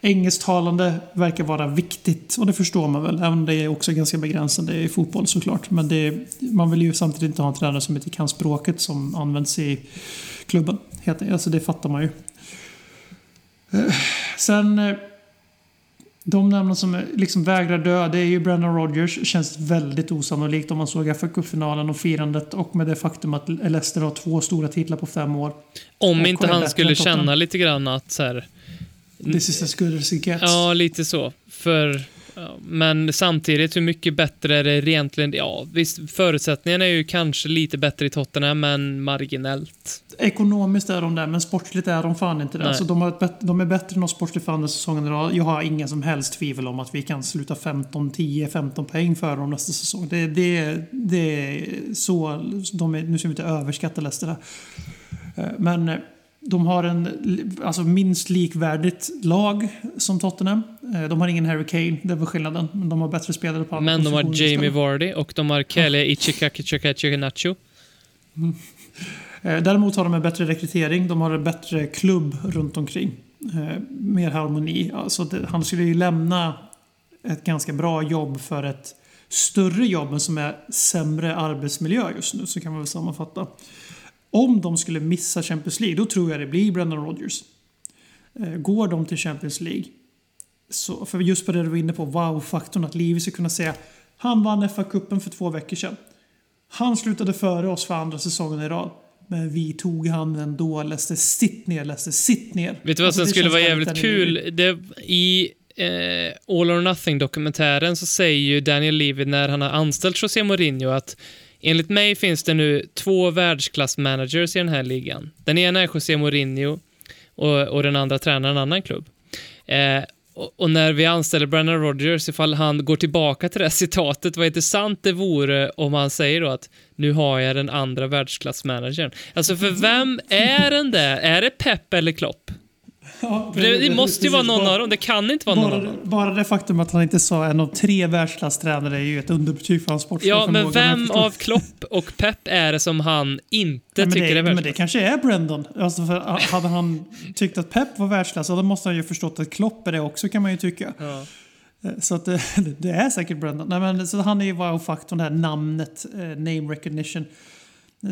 engelsktalande verkar vara viktigt. Och det förstår man väl. Även om det är också ganska begränsande i fotboll såklart. Men det, man vill ju samtidigt inte ha en tränare som inte kan språket som används i klubben. Alltså det fattar man ju. Eh, Sen... Eh, de namnen som liksom vägrar dö, det är ju Brendan Rodgers. Känns väldigt osannolikt om man såg fa Cup-finalen och firandet och med det faktum att Leicester har två stora titlar på fem år. Om inte han skulle känna lite grann att så här, This is as good as it gets. Ja, lite så. För, men samtidigt, hur mycket bättre är det egentligen? Ja, visst, förutsättningarna är ju kanske lite bättre i Tottenham, men marginellt. Ekonomiskt är de där, men sportligt är de fan inte det. Nej. Alltså, de, har ett de är bättre än oss sportligt för andra säsongen i rad. Jag har inga som helst tvivel om att vi kan sluta 15, 10, 15 poäng före dem nästa säsong. Det, det, det är så... De är, nu ska vi inte överskatta Leicester här. Eh, Men eh, de har en alltså minst likvärdigt lag som Tottenham. Eh, De har ingen Harry Kane, det var skillnaden. Men de har bättre spelare på Men de har Jamie istället. Vardy och de har Kelly Ichikakachakachi Eh, Däremot har de en bättre rekrytering. De har en bättre klubb runt omkring. Eh, mer harmoni. Alltså det, han skulle ju lämna ett ganska bra jobb för ett större jobb men som är sämre arbetsmiljö just nu. Så kan man väl sammanfatta. Om de skulle missa Champions League, då tror jag det blir Brendan Rodgers. Eh, Går de till Champions League, så, för just på det du var inne på, wow-faktorn, att Livi ska kunna säga han vann FA-cupen för två veckor sedan. Han slutade före oss för andra säsongen i rad. Men vi tog han ändå. Leicester, sitt ner Leicester, sitt ner. Vet du vad Alltså, som det skulle vara jävligt kul? Det, I eh, All or Nothing-dokumentären så säger ju Daniel Levy när han har anställt José Mourinho att enligt mig finns det nu två världsklassmanagers i den här ligan. Den ena är José Mourinho och, och den andra tränar en annan klubb. Eh, och, och när vi anställer Brennan Rodgers, ifall han går tillbaka till det här citatet, vad intressant det vore om han säger då att nu har jag den andra världsklassmanagern. Alltså för vem är den där? Är det Pep eller Klopp? Ja, För det, det måste ju vara någon bara, av dem, det kan inte vara någon av Bara, dem. bara det faktum att han inte sa en av tre världsklasstränare är ju ett underbetyg för hans sportsliga Ja, men vem av Klopp och Pep är det som han inte men tycker det, är men det världsklass? kanske är Brendan. Alltså för hade han tyckt att Pep var världsklass, ja, då måste han ju förstått att Klopp är det också kan man ju tycka. Ja. Eh, Så att det, det är säkert Brendan. Nej, men, så han är ju wow-faktorn, det här namnet, eh, name recognition.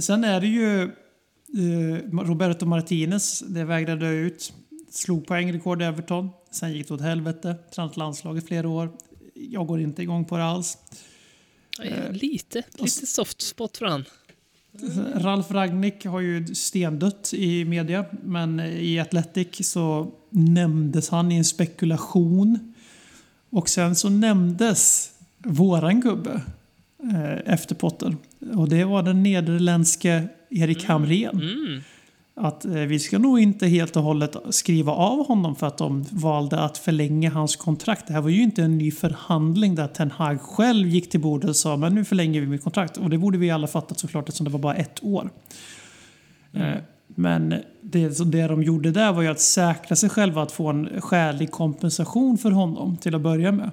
Sen är det ju eh, Roberto Martinez, det vägrade ut. Slog poängrekord i Everton. Sen gick det åt helvete. Tränat landslaget flera år. Jag går inte igång på det alls. Ja, Lite, lite soft spot för han. Ralf Ragnick har ju stendött i media, men i Athletic så nämndes han i en spekulation. Och sen så nämndes våran gubbe eh, efter Potter. Och det var den nederländske Erik Hamrén. Mm. Att eh, vi ska nog inte helt och hållet skriva av honom för att de valde att förlänga hans kontrakt. Det här var ju inte en ny förhandling där Ten Hag själv gick till bordet och sa men nu förlänger vi mitt kontrakt. Och det borde vi alla fattat såklart eftersom det var bara ett år. Eh, Men det, det de gjorde där var ju att säkra sig själva att få en skälig kompensation för honom till att börja med.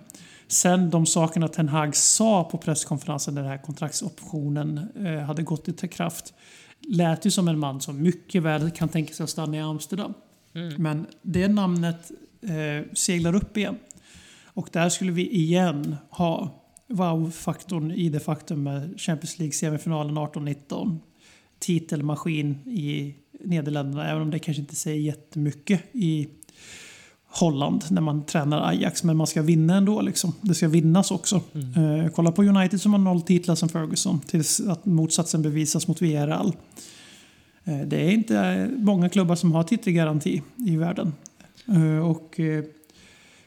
Sen de sakerna Ten Hag sa på presskonferensen när den här kontraktsoptionen eh, hade gått i kraft lät ju som en man som mycket väl kan tänka sig att stanna i Amsterdam. Men det namnet eh, seglar upp igen. Och där skulle vi igen ha wow-faktorn i det faktum med Champions League-semifinalen 18-19. Titelmaskin i Nederländerna, även om det kanske inte säger jättemycket i Holland när man tränar Ajax. Men man ska vinna ändå. Liksom. Det ska vinnas också. Eh, kolla på United som har noll titlar som Ferguson tills att motsatsen bevisas mot Villarreal. Eh, det är inte många klubbar som har titelgaranti i världen. Eh, och eh,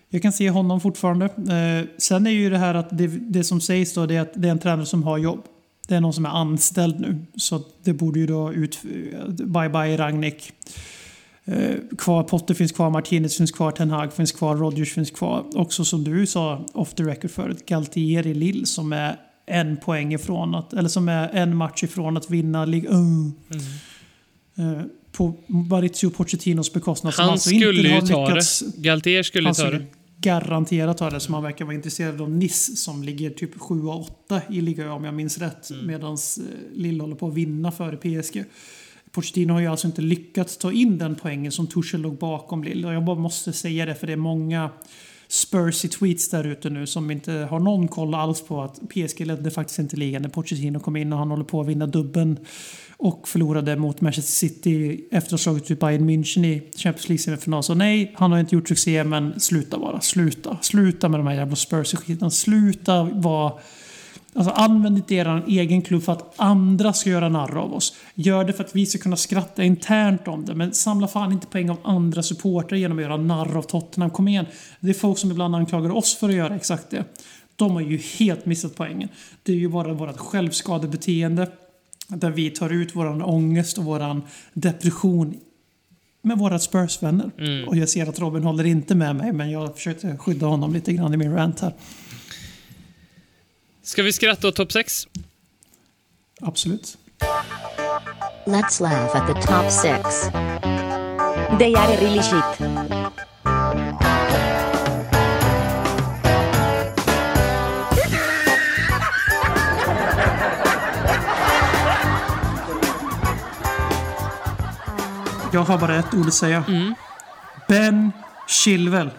jag kan se honom fortfarande. Eh, sen är ju det här att det, det som sägs då det är att det är en tränare som har jobb. Det är någon som är anställd nu. Så det borde ju då ut... Bye bye Ragnik. Eh, kvar, Potter finns kvar, Martinez finns kvar, Ten Hag finns kvar, Rodgers finns kvar. Också som du sa off the record förut, Galtieri Lill som är en poäng ifrån att, eller som är en match ifrån att vinna ligan. Eh, på Maurizio Pochettinos bekostnad. Han alltså skulle ju ta lyckats- det. Galtier skulle han ta det. skulle garanterat ta det som han verkar vara intresserad av Nice som ligger typ 7 och 8 i ligan om jag minns rätt. Mm. Medan Lille håller på att vinna före PSG. Pochettino har ju alltså inte lyckats ta in den poängen som Tuchel låg bakom Lille. Och jag bara måste säga det för det är många Spursy tweets där ute nu som inte har någon koll alls på att PSG ledde faktiskt inte ligan när Pochettino kom in och han håller på att vinna dubben och förlorade mot Manchester City efter att ha slagit ut Bayern München i Champions League-semifinal. Så nej, han har inte gjort succé, men sluta bara. Sluta. Sluta med de här jävla Spurs-skiten. Sluta vara... Alltså använd inte er egen klubb för att andra ska göra narr av oss. Gör det för att vi ska kunna skratta internt om det. Men samla fan inte poäng av andra supportrar genom att göra narr av Tottenham. Kom igen. Det är folk som ibland anklagar oss för att göra exakt det. De har ju helt missat poängen. Det är ju bara vårt självskadebeteende. Där vi tar ut våran ångest och våran depression med våra Spurs-vänner. Och jag ser att Robin håller inte med mig, men jag försökte skydda honom lite grann i min rant här. Ska vi skratta åt topp 6? Absolut. Let's laugh at the top six. They are really shit. Jag har bara ett ord att säga. Ben Chilwell.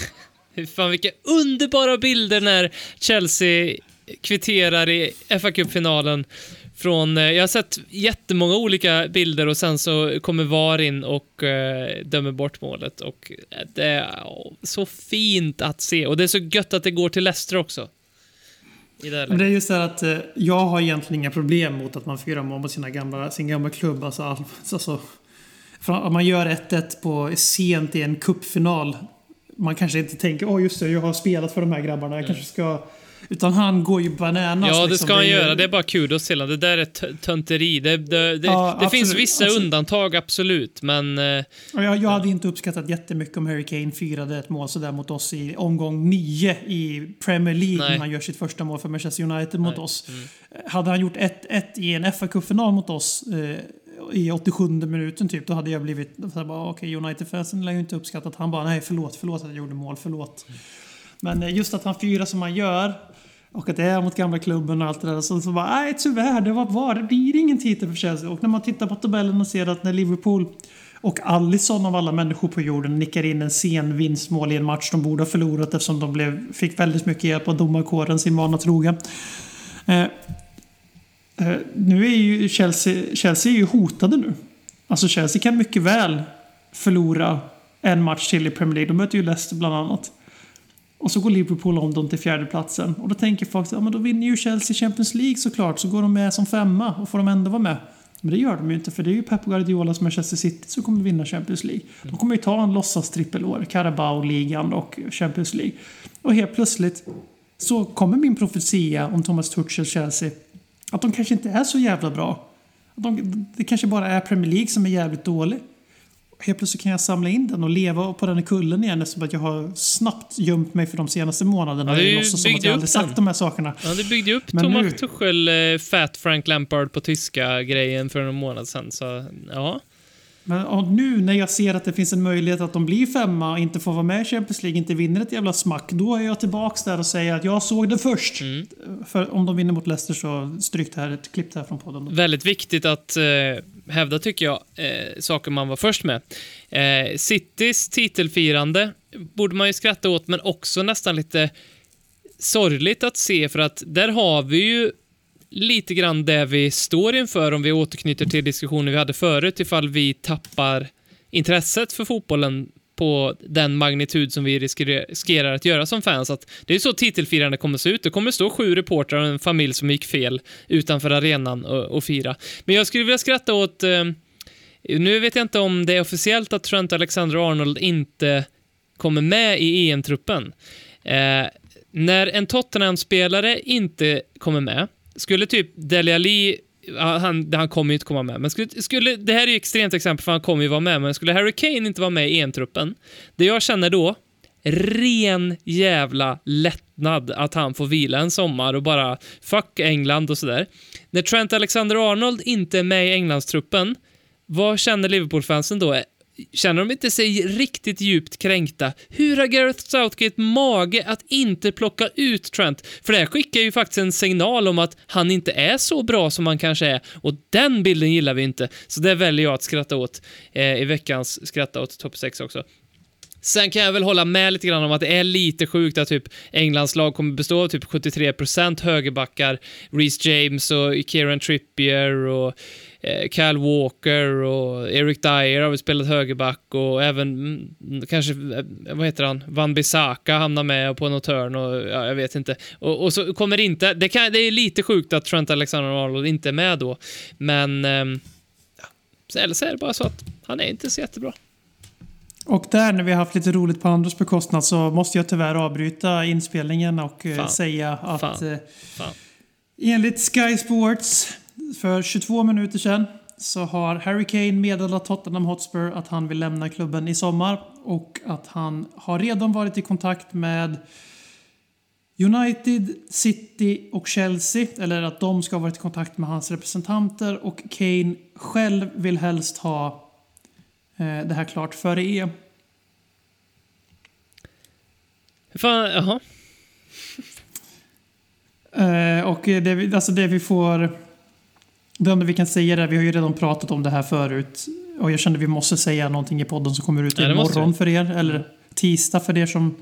Fan vilka underbara bilder när Chelsea kvitterar i fa Cup-finalen. Från, eh, jag har sett jättemånga olika bilder och sen så kommer VAR in och eh, dömer bort målet. Och eh, det är så fint att se. Och det är så gött att det går till Leicester också. I det Men det är just det här att eh, jag har egentligen inga problem mot att man firar mål mot sina gamla, sin gamla klubb. Alltså, all- alltså, om man gör 1-1 på sent i en cupfinal man kanske inte tänker åh just det, jag har spelat för de här grabbarna, jag kanske ska... Utan han går ju bananas. Ja, det liksom. ska han är ju- göra. Det är bara kudos till honom. Det där är tönteri. Det, det, det, Ja, det finns absolut. vissa Alltså- undantag, absolut, men... eh, jag, jag hade inte uppskattat jättemycket om Harry Kane firade ett mål sådär mot oss i omgång 9 i Premier League Nej. när han gör sitt första mål för Manchester United mot Nej. oss. Hade han gjort 1-1 i en fa Cup-final mot oss eh, i 87 minuten typ, då hade jag blivit så här bara, okej, United-fansen lär ju inte uppskattat. Han bara, nej förlåt, förlåt att jag gjorde mål, förlåt. Men eh, just att han firar som han gör och att det är mot gamla klubben och allt det där. Så, så bara, nej tyvärr, det var bara, det blir ingen titel för Chelsea. Och när man tittar på tabellen och ser att när Liverpool och Alisson av alla människor på jorden nickar in en sen vinstmål i en match de borde ha förlorat eftersom de blev, fick väldigt mycket hjälp av domarkåren, sin vana trogen. Eh, eh, nu är ju Chelsea, Chelsea är ju hotade nu. Alltså Chelsea kan mycket väl förlora en match till i Premier League. De möter ju Leicester bland annat. Och så går Liverpool om dem till fjärdeplatsen. Och då tänker folk att ja, men då vinner ju Chelsea Champions League såklart. Så går de med som femma och får de ändå vara med. Men det gör de ju inte för det är ju Pep Guardiolas Manchester City som kommer vinna Champions League. De kommer ju ta en låtsas trippelår, Carabao-ligan och Champions League. Och helt plötsligt så kommer min profetia om Thomas Tuchel Chelsea att de kanske inte är så jävla bra. Att de, det kanske bara är Premier League som är jävligt dålig. Helt plötsligt kan jag samla in den och leva på den här kullen igen eftersom att jag har snabbt gömt mig för de senaste månaderna. Ja, du jag låtsas som att jag aldrig sagt den. de här sakerna. Ja, det byggde upp Men Thomas nu- Tuchel, eh, Fat Frank Lampard på tyska grejen för en månad sedan, så ja. Men nu när jag ser att det finns en möjlighet att de blir femma och inte får vara med i Champions League, inte vinner ett jävla smack. Då är jag tillbaks där och säger att jag såg det först. Mm. För om de vinner mot Leicester så stryk det här, ett klipp här från podden. Väldigt viktigt att eh, hävda, tycker jag, eh, saker man var först med. Eh, Citys titelfirande borde man ju skratta åt, men också nästan lite sorgligt att se, för att där har vi ju lite grann det vi står inför om vi återknyter till diskussionen vi hade förut, ifall vi tappar intresset för fotbollen på den magnitud som vi riskerar att göra som fans. Att det är så titelfirande kommer att se ut. Det kommer stå sju reportrar och en familj som gick fel utanför arenan och, och fira. Men jag skulle vilja skratta åt eh, nu vet jag inte om det är officiellt att Trent Alexander-Arnold inte kommer med i EM-truppen. Eh, när en Tottenham-spelare inte kommer med, skulle typ Dele Alli han, han kommer ju inte komma med, men skulle, skulle, det här är ju extremt exempel för han kommer ju vara med, men skulle Harry Kane inte vara med i EM-truppen, det jag känner då, ren jävla lättnad att han får vila en sommar och bara fuck England och sådär. När Trent Alexander-Arnold inte är med i Englandstruppen, vad känner Liverpool-fansen då? Känner de inte sig riktigt djupt kränkta? Hur har Gareth Southgate mage att inte plocka ut Trent? För det här skickar ju faktiskt en signal om att han inte är så bra som han kanske är och den bilden gillar vi inte. Så det väljer jag att skratta åt eh, i veckans skratta åt topp 6 också. Sen kan jag väl hålla med lite grann om att det är lite sjukt att typ Englands lag kommer bestå av typ 73% högerbackar, Reece James och Kieran Trippier och eh, Kyle Walker och Eric Dyer har väl spelat högerback och även mm, kanske, eh, vad heter han, Van Bissaka hamnar med på något hörn och ja, jag vet inte. Och, och så kommer inte, det, kan, det är lite sjukt att Trent Alexander-Arnold inte är med då, men ehm, ja, så- eller så är det bara så att han är inte så jättebra. Och där när vi har haft lite roligt på andras bekostnad så måste jag tyvärr avbryta inspelningen och eh, Fan. säga att Fan. Fan. enligt Sky Sports för 22 minuter sedan så har Harry Kane meddelat Tottenham Hotspur att han vill lämna klubben i sommar och att han har redan varit i kontakt med United, City och Chelsea, eller att de ska ha varit i kontakt med hans representanter och Kane själv vill helst ha eh, det här klart före EM. Fan, jaha. Eh, och det, vi- alltså det vi får... Det enda vi kan säga är vi har ju redan pratat om det här förut. Och jag kände vi måste säga någonting i podden som kommer ut Ja, imorgon för er. Eller tisdag för er som...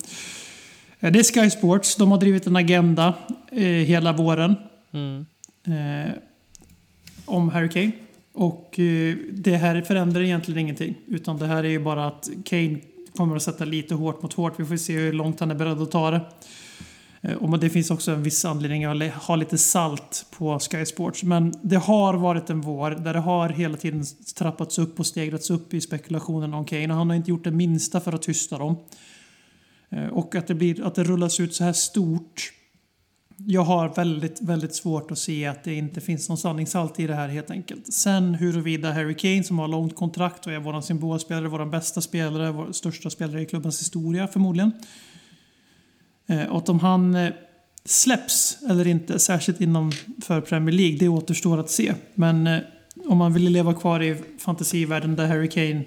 Det är Sky Sports. De har drivit en agenda eh, hela våren. Mm. Eh, om Harry Kane. Och eh, det här förändrar egentligen ingenting. Utan det här är ju bara att Kane kommer att sätta lite hårt mot hårt. Vi får se hur långt han är beredd att ta det. Eh, och det finns också en viss anledning att ha lite salt på Sky Sports. Men det har varit en vår där det har hela tiden trappats upp och stegrats upp i spekulationen om Kane. Han har inte gjort det minsta för att tysta dem. Eh, och att det, blir, att det rullas ut så här stort. Jag har väldigt, väldigt svårt att se att det inte finns någon sanningshalt i det här helt enkelt. Sen huruvida Harry Kane som har långt kontrakt och är vår symbolspelare, vår bästa spelare, vår största spelare i klubbens historia förmodligen. Eh, Och om han eh, släpps eller inte, särskilt inom för Premier League, det återstår att se. Men eh, om man vill leva kvar i fantasivärlden där Harry Kane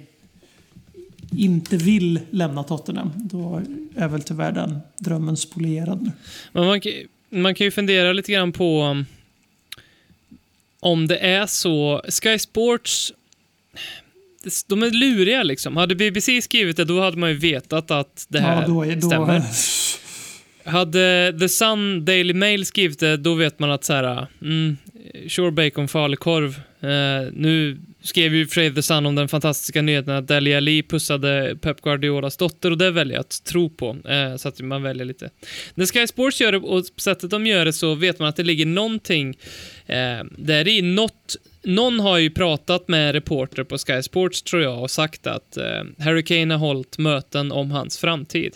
inte vill lämna Tottenham, då är väl tyvärr den drömmen spolierad nu. Men man, kan- man kan ju fundera lite grann på um, om det är så. Sky Sports, de är luriga liksom. Hade BBC skrivit det, då hade man ju vetat att det här ja, då då, stämmer. Hade The Sun Daily Mail skrivit det, då vet man att så här, mm, sure bacon, falukorv. Uh, eh, nu skrev ju Fred The Sun om den fantastiska nyheten att Dali Ali pussade Pep Guardiolas dotter och det väljer jag att tro på. uh, så att man väljer lite. När Sky Sports gör det och sättet de gör det så vet man att det ligger någonting uh, där i. Något, någon har ju pratat med reporter på Sky Sports tror jag och sagt att eh, Harry Kane har hållit möten om hans framtid.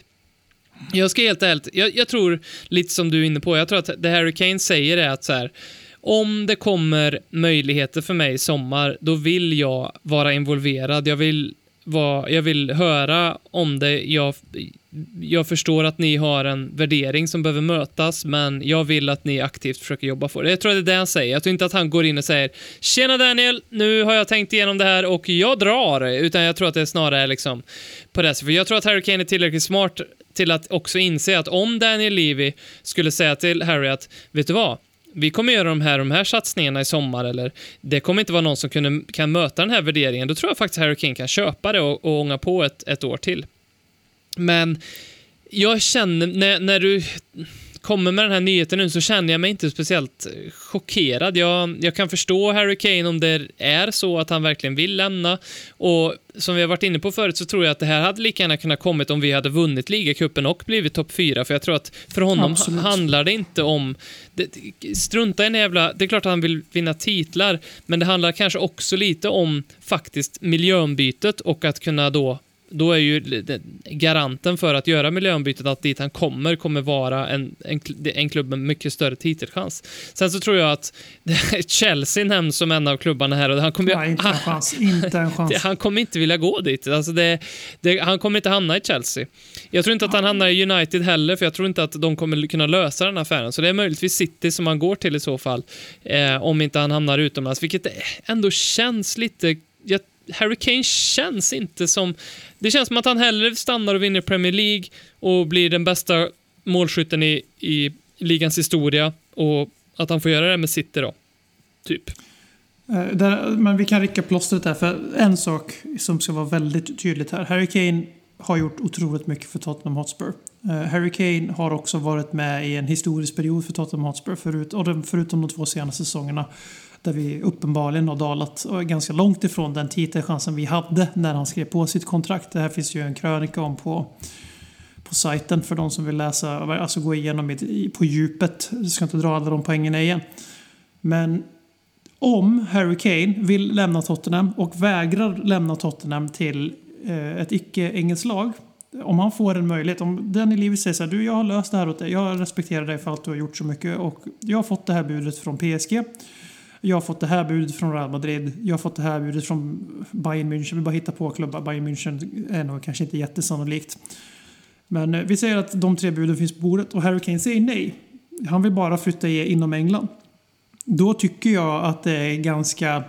Jag ska helt ärligt, jag, jag tror, lite som du är inne på, jag tror att det Harry Kane säger är att så här, om det kommer möjligheter för mig i sommar, då vill jag vara involverad. Jag vill, vara, jag vill höra om det. Jag, jag förstår att ni har en värdering som behöver mötas, men jag vill att ni aktivt försöker jobba för det. Jag tror att det är det han säger. Jag tror inte att han går in och säger “Tjena Daniel, nu har jag tänkt igenom det här och jag drar”, utan jag tror att det är snarare liksom på det sättet. För jag tror att Harry Kane är tillräckligt smart till att också inse att om Daniel Levy skulle säga till Harry att “Vet du vad? vi kommer göra de här, de här satsningarna i sommar eller det kommer inte vara någon som kunde, kan möta den här värderingen, då tror jag faktiskt Harry King kan köpa det och, och ånga på ett, ett år till. Men jag känner, när, när du kommer med den här nyheten nu så känner jag mig inte speciellt chockerad. Jag, jag kan förstå Harry Kane om det är så att han verkligen vill lämna. Och som vi har varit inne på förut så tror jag att det här hade lika gärna kunnat kommit om vi hade vunnit ligacupen och blivit topp fyra. För jag tror att för honom Absolut. handlar det inte om... Det, strunta i en jävla... Det är klart att han vill vinna titlar, men det handlar kanske också lite om faktiskt miljöombytet och att kunna då då är ju garanten för att göra miljöombytet att dit han kommer, kommer vara en, en, en klubb med mycket större titelchans. Sen så tror jag att Chelsea nämns som en av klubbarna här och han kommer, Nej, inte en chans. Inte en chans. han kommer inte vilja gå dit. Alltså det, det, han kommer inte hamna i Chelsea. Jag tror inte att han hamnar i United heller, för jag tror inte att de kommer kunna lösa den affären. Så det är möjligtvis City som han går till i så fall, eh, om inte han hamnar utomlands, vilket ändå känns lite... Jag, Harry Kane känns inte som... Det känns som att han hellre stannar och vinner Premier League och blir den bästa målskytten i, i ligans historia och att han får göra det med City då. Typ. Eh, där, men vi kan rycka plåstret där, för en sak som ska vara väldigt tydligt här. Harry Kane har gjort otroligt mycket för Tottenham Hotspur. Eh, Harry Kane har också varit med i en historisk period för Tottenham Hotspur, förut, och förutom de två senaste säsongerna där vi uppenbarligen har dalat och är ganska långt ifrån den titelchansen vi hade när han skrev på sitt kontrakt. Det här finns ju en krönika om på, på sajten för de som vill läsa, alltså gå igenom i, på djupet. Jag ska inte dra alla de poängerna igen. Men om Harry Kane vill lämna Tottenham och vägrar lämna Tottenham till eh, ett icke-engelskt lag. Om han får en möjlighet, om den i livet säger så här, du jag har löst det här åt dig, jag respekterar dig för allt du har gjort så mycket och jag har fått det här budet från PSG. Jag har fått det här budet från Real Madrid. Jag har fått det här budet från Bayern München. Vi bara hittar på klubbar. Bayern München är nog kanske inte jättesannolikt. Men eh, vi säger att de tre buden finns på bordet och Harry Kane säger nej. Han vill bara flytta inom England. Då tycker jag att det är ganska...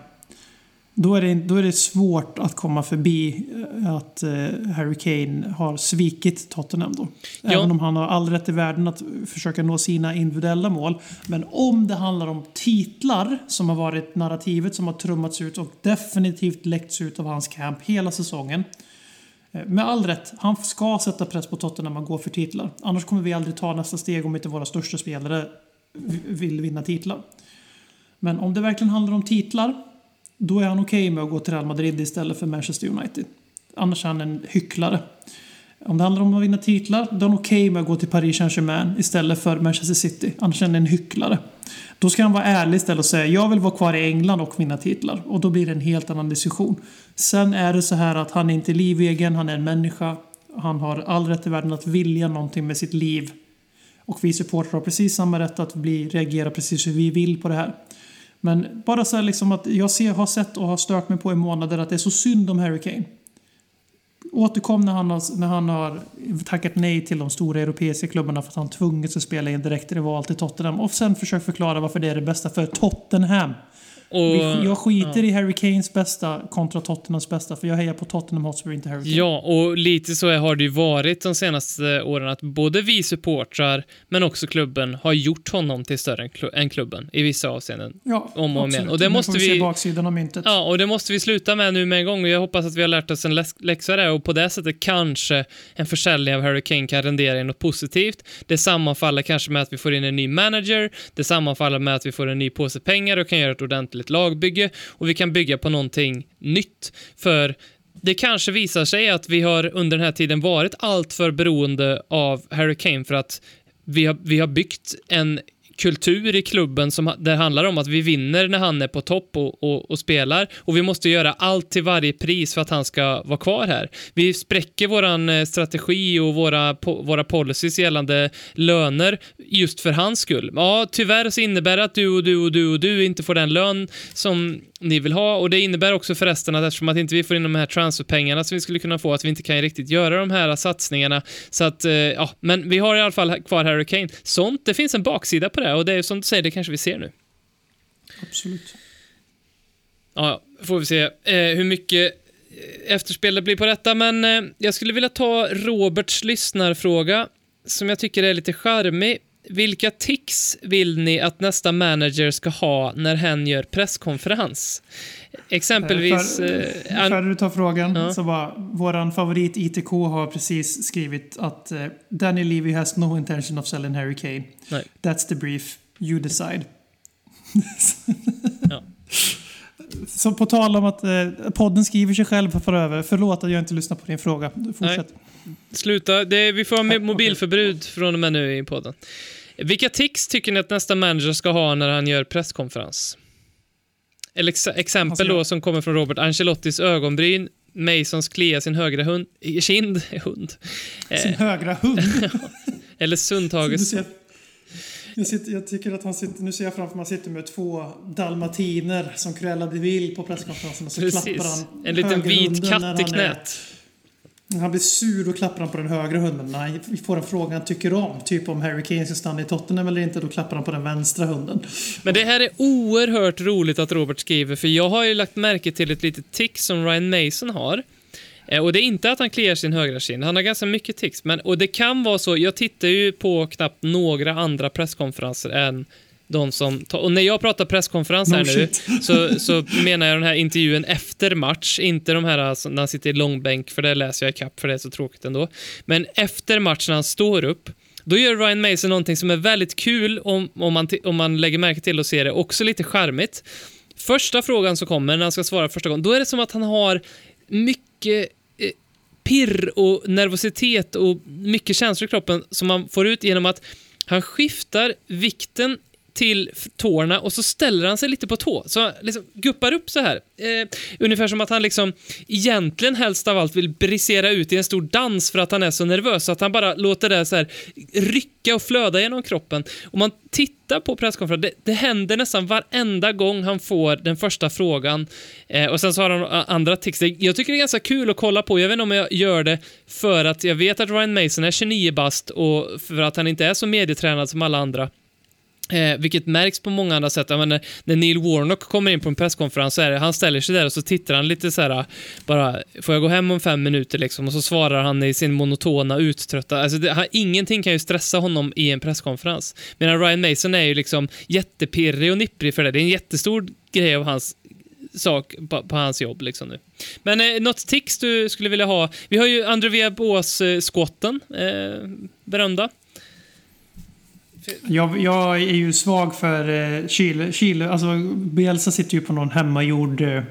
Då är det, då är det svårt att komma förbi eh, att eh, Harry Kane har svikit Tottenham då. Ja. Även om han har all rätt i världen att försöka nå sina individuella mål. Men om det handlar om titlar som har varit narrativet som har trummats ut och definitivt läckts ut av hans camp hela säsongen. Eh, Med all rätt, han ska sätta press på Tottenham och gå för titlar. Annars kommer vi aldrig ta nästa steg om inte våra största spelare vill vinna titlar. Men om det verkligen handlar om titlar, då är han okej med att gå till Real Madrid istället för Manchester United. Annars är han en hycklare. Om det handlar om att vinna titlar, då är han okej med att gå till Paris Saint-Germain istället för Manchester City. Annars är han en hycklare. Då ska han vara ärlig istället och säga jag vill vara kvar i England och vinna titlar. Och då blir det en helt annan diskussion. Sen är det så här att han är inte livegen, han är en människa. han har all rätt i världen att vilja någonting med sitt liv. Och vi supportrar har precis samma rätt att bli, reagera precis hur vi vill på det här. Men bara så här liksom att jag ser, har sett och har stört mig på i månader att det är så synd om Harry Kane. Återkom när han, har, när han har tackat nej till de stora europeiska klubbarna för att han tvungits att spela i en direktrival till Tottenham. Och sen försök förklara varför det är det bästa för Tottenham. Och, jag skiter i Harry Kanes bästa kontra Tottenhams bästa för jag hejar på Tottenham Hotspur, inte Harry Kane. Ja, och lite så har det ju varit de senaste åren att både vi supportrar men också klubben har gjort honom till större än klu- än klubben i vissa avseenden. Ja, Om och om igen. Och det Nu måste vi vi- se baksidan av myntet. Ja, och det måste vi sluta med nu med en gång och jag hoppas att vi har lärt oss en läxa där och på det sättet kanske en försäljning av Harry Kane kan rendera i något positivt. Det sammanfaller kanske med att vi får in en ny manager, det sammanfaller med att vi får en ny påse pengar och kan göra ett ordentligt ett lagbygge och vi kan bygga på någonting nytt. För det kanske visar sig att vi har under den här tiden varit alltför beroende av Harry Kane för att vi har, vi har byggt en kultur i klubben som det handlar om att vi vinner när han är på topp och, och, och spelar och vi måste göra allt till varje pris för att han ska vara kvar här. Vi spräcker våran eh, strategi och våra, po, våra policies gällande löner just för hans skull. Ja, tyvärr så innebär det att du och du och du och du inte får den lön som ni vill ha och det innebär också förresten att eftersom att inte vi får in de här transferpengarna som vi skulle kunna få, att vi inte kan riktigt göra de här satsningarna. Så att, eh, ja, men vi har i alla fall kvar Harry Kane. Sånt, det finns en baksida på det och det är som du säger, det kanske vi ser nu. Absolut. Ja, får vi se eh, hur mycket eh, efterspel det blir på detta, men eh, jag skulle vilja ta Roberts lyssnarfråga som jag tycker är lite charmig. Vilka tics vill ni att nästa manager ska ha när hen gör presskonferens? Exempelvis... För, eh, an- Före du tar frågan Ja. så bara, våran favorit ITK har precis skrivit att eh, Danny Levy has no intention of selling Harry Kane. Nej. That's the brief. You decide. Ja. Så på tal om att eh, podden skriver sig själv för över. Förlåt att jag inte lyssnar på din fråga. Fortsätt. Sluta, det, vi får ha med mobilförbud från och med nu i podden. Vilka tics tycker ni att nästa manager ska ha när han gör presskonferens? Eller ex exempel då som kommer från Robert. Ancelottis ögonbryn, Masons klia sin högra hund, kind, hund. Sin Eh, högra hund. eller Sundhages... jag, sitter, jag tycker att han sitter, nu ser jag framför mig att han sitter med två dalmatiner som Cruella de Vil på presskonferensen och så klappar Precis. han En liten vit katt i är- knät. När han blir sur och klappar han på den högra hunden. När han får en fråga han tycker om, typ om Harry Kane ska stanna i Tottenham eller inte, då klappar han på den vänstra hunden. Men det här är oerhört roligt att Robert skriver, för jag har ju lagt märke till ett litet tick som Ryan Mason har. Eh, Och det är inte att han kliar sin högra kind, han har ganska mycket tics. Men, och det kan vara så, jag tittar ju på knappt några andra presskonferenser än de som... Och när jag pratar presskonferens här No nu, så, så menar jag den här intervjun efter match, inte de här som- när han sitter i långbänk, för det läser jag i kapp för det är så tråkigt ändå. Men efter match när han står upp, då gör Ryan Mason någonting som är väldigt kul om, om, man, om man lägger märke till och ser det, också lite charmigt. Första frågan som kommer när han ska svara första gången, då är det som att han har mycket pirr och nervositet och mycket känslor i kroppen som man får ut genom att han skiftar vikten till tårna och så ställer han sig lite på tå. Så han liksom guppar upp så här. Eh, ungefär som att han liksom egentligen helst av allt vill brisera ut i en stor dans för att han är så nervös. Så att han bara låter det så här rycka och flöda genom kroppen. Om man tittar på presskonferensen, det, det händer nästan varenda gång han får den första frågan. Eh, och sen så har han andra texter. Jag tycker det är ganska kul att kolla på. Jag vet inte om jag gör det för att jag vet att Ryan Mason är 29 bast och för att han inte är så medietränad som alla andra. Eh, vilket märks på många andra sätt. Menar, när Neil Warnock kommer in på en presskonferens så är det, han ställer sig där och så tittar han lite så här, bara, får jag gå hem om fem minuter liksom? Och så svarar han i sin monotona, uttrötta, alltså det, han, ingenting kan ju stressa honom i en presskonferens. Medan Ryan Mason är ju liksom jättepirrig och nipprig för det. Det är en jättestor grej av hans sak på, på hans jobb liksom nu. Men eh, något tics du skulle vilja ha? Vi har ju Andrew Bås eh, skotten, eh, berömda. Jag, jag är ju svag för eh, Chile. Chile. Alltså, Bielsa sitter ju på någon hemmagjord eh,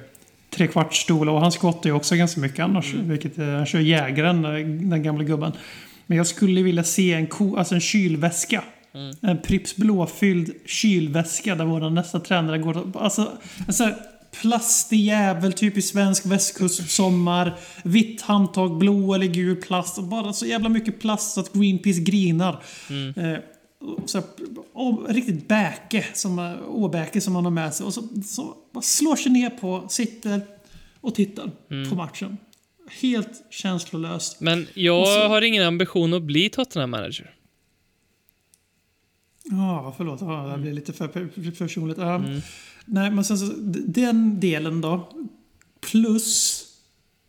trekvartsstol och han skottar ju också ganska mycket annars. Vilket, eh, han kör jägaren, eh, den gamla gubben. Men jag skulle vilja se en, ko, alltså en kylväska. En Pripps blåfylld kylväska där vår nästa tränare går... Alltså, alltså plastig jävel, typisk svensk västkustsommar. Vitt handtag, blå eller gul plast. Bara så jävla mycket plast så att Greenpeace grinar. Eh, så, här, å, riktigt bäke, som, åbäke som man har med sig. Och så, så slår sig ner på, sitter och tittar på matchen. Helt känslolöst. Men jag så- har ingen ambition att bli Tottenham-manager. Ja, förlåt. Ja, det blir lite för för personligt. Ja. Nej, men sen så, den delen då. Plus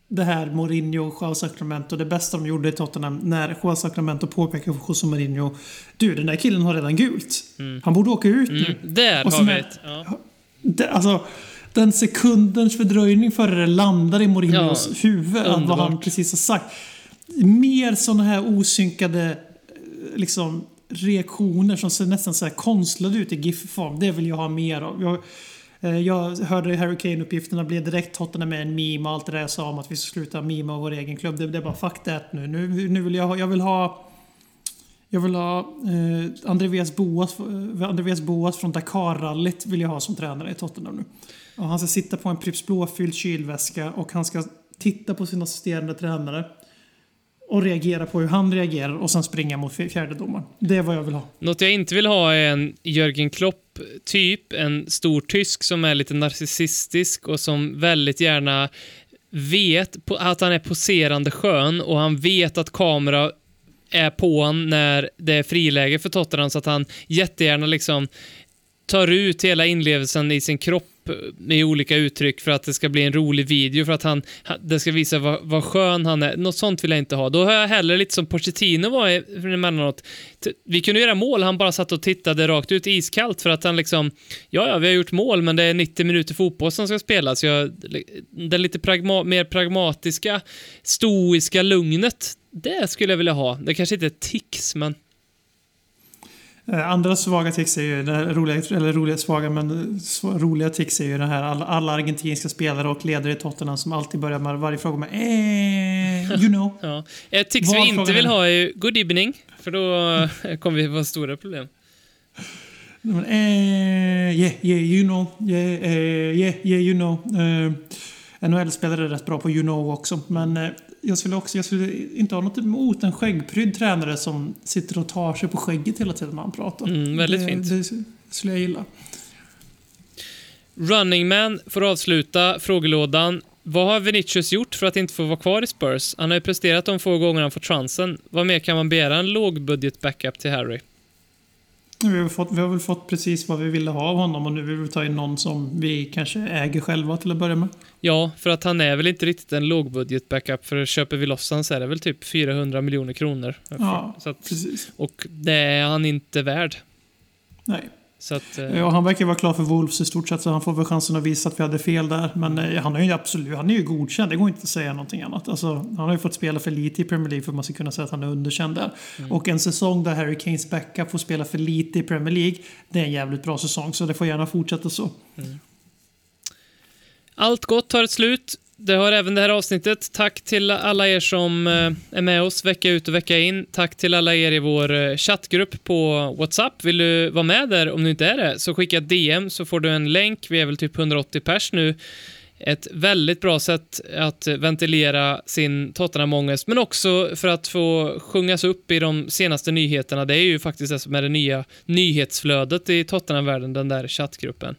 det här Mourinho och Joao Sacramento. Det bästa de gjorde i Tottenham när Joao Sacramento påpekade för José Mourinho. Du, den där killen har redan gult. Han borde åka ut nu. Där Och har vi ett. Ja. Det, alltså, den sekundens fördröjning före det landar i Mourinhos Ja, huvud. Att vad han underbart. precis har sagt. Mer sådana här osynkade eh, liksom, reaktioner som ser nästan så här konstlade ut i GIF-form. Det vill jag ha mer av. Jag, Eh, jag hörde Harry Kane-uppgifterna blev direkt Tottenham med en meme och allt det där jag sa om att vi ska sluta mima vår egen klubb. Det, det är bara fuck that nu. Nu, nu vill jag ha... Jag vill ha jag vill ha eh, Andreas, Boas, eh, Andreas Boas från Dakar-rallyt vill jag ha som tränare i Tottenham nu. Och han ska sitta på en Pripps blåfylld kylväska och han ska titta på sin assisterande tränare och reagera på hur han reagerar och sen springa mot fjärdedomaren. Det är vad jag vill ha. Något jag inte vill ha är en Jörgen Klopp typ, en stor tysk som är lite narcissistisk och som väldigt gärna vet att han är poserande skön och han vet att kamera är på honom när det är friläge för Tottenham så att han jättegärna liksom tar ut hela inlevelsen i sin kropp eh, med olika uttryck för att det ska bli en rolig video, för att han, det ska visa vad, vad skön han är. Något sånt vill jag inte ha. Då har jag hellre lite som Pochettino var emellanåt. Vi kunde göra mål, han bara satt och tittade rakt ut iskallt för att han liksom, ja, ja, vi har gjort mål, men det är 90 minuter fotboll som ska spelas. Jag, det lite pragma, mer pragmatiska, stoiska lugnet, det skulle jag vilja ha. Det kanske inte är tics, men Andra svaga tics är ju, roliga, eller roliga svaga, men roliga tics är ju det här alla, alla argentinska spelare och ledare i Tottenham som alltid börjar med varje fråga med eh, you know. Ja. Ett tics Vad vi inte vill ha är ju good evening, för då kommer vi få stora problem. Men, eh, yeah, yeah, you know. Yeah, eh, yeah, yeah, you know. Eh, NHL-spelare är rätt bra på you know också. Men eh, jag skulle också jag skulle inte ha något emot en skäggprydd tränare som sitter och tar sig på skägget hela tiden när han pratar. Mm, väldigt det, fint. Det skulle jag gilla. Running Man får avsluta frågelådan. Vad har Vinicius gjort för att inte få vara kvar i Spurs? Han har ju presterat de få gånger han fått chansen. Vad mer kan man begära en lågbudget backup till Harry? Vi har, fått, vi har väl fått precis vad vi ville ha av honom och nu vill vi ta in någon som vi kanske äger själva till att börja med. Ja, för att han är väl inte riktigt en lågbudget backup, för köper vi loss han så är det väl typ 400 miljoner kronor. Ja, att, precis. och det är han inte värd. Nej. Att, eh, Ja, han verkar vara klar för Wolves i stort sett så han får väl chansen att visa att vi hade fel där. Men eh, han är ju absolut, han är ju godkänd. Det går inte att säga någonting annat. Alltså, han har ju fått spela för lite i Premier League för att man ska kunna säga att han är underkänd där. Och en säsong där Harry Kanes backup får spela för lite i Premier League, det är en jävligt bra säsong. Så det får gärna fortsätta så. Allt gott har ett slut. Det har även det här avsnittet. Tack till alla er som eh, är med oss vecka ut och vecka in. Tack till alla er i vår eh, chattgrupp på WhatsApp. Vill du vara med där om du inte är det, så skicka ett DM så får du en länk. Vi är väl typ 180 pers nu. Ett väldigt bra sätt att ventilera sin Tottenham-ångest, men också för att få sjungas upp i de senaste nyheterna. Det är ju faktiskt det som är det nya nyhetsflödet i Tottenham-världen, den där chattgruppen.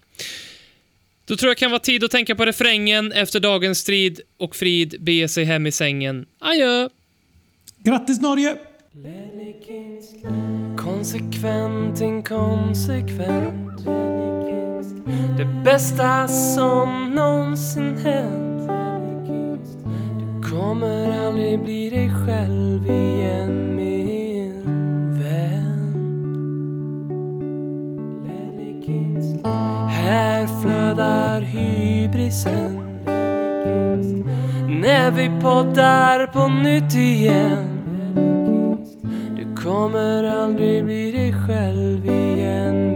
Då tror jag kan vara tid att tänka på refrängen efter dagens strid och frid bege sig hem i sängen. Adjö! Grattis Norge! Konsekvent, inkonsekvent Det bästa som någonsin hänt Du kommer aldrig bli dig själv igen Här flödar hybrisen. När vi poddar på nytt igen. Du kommer aldrig bli dig själv igen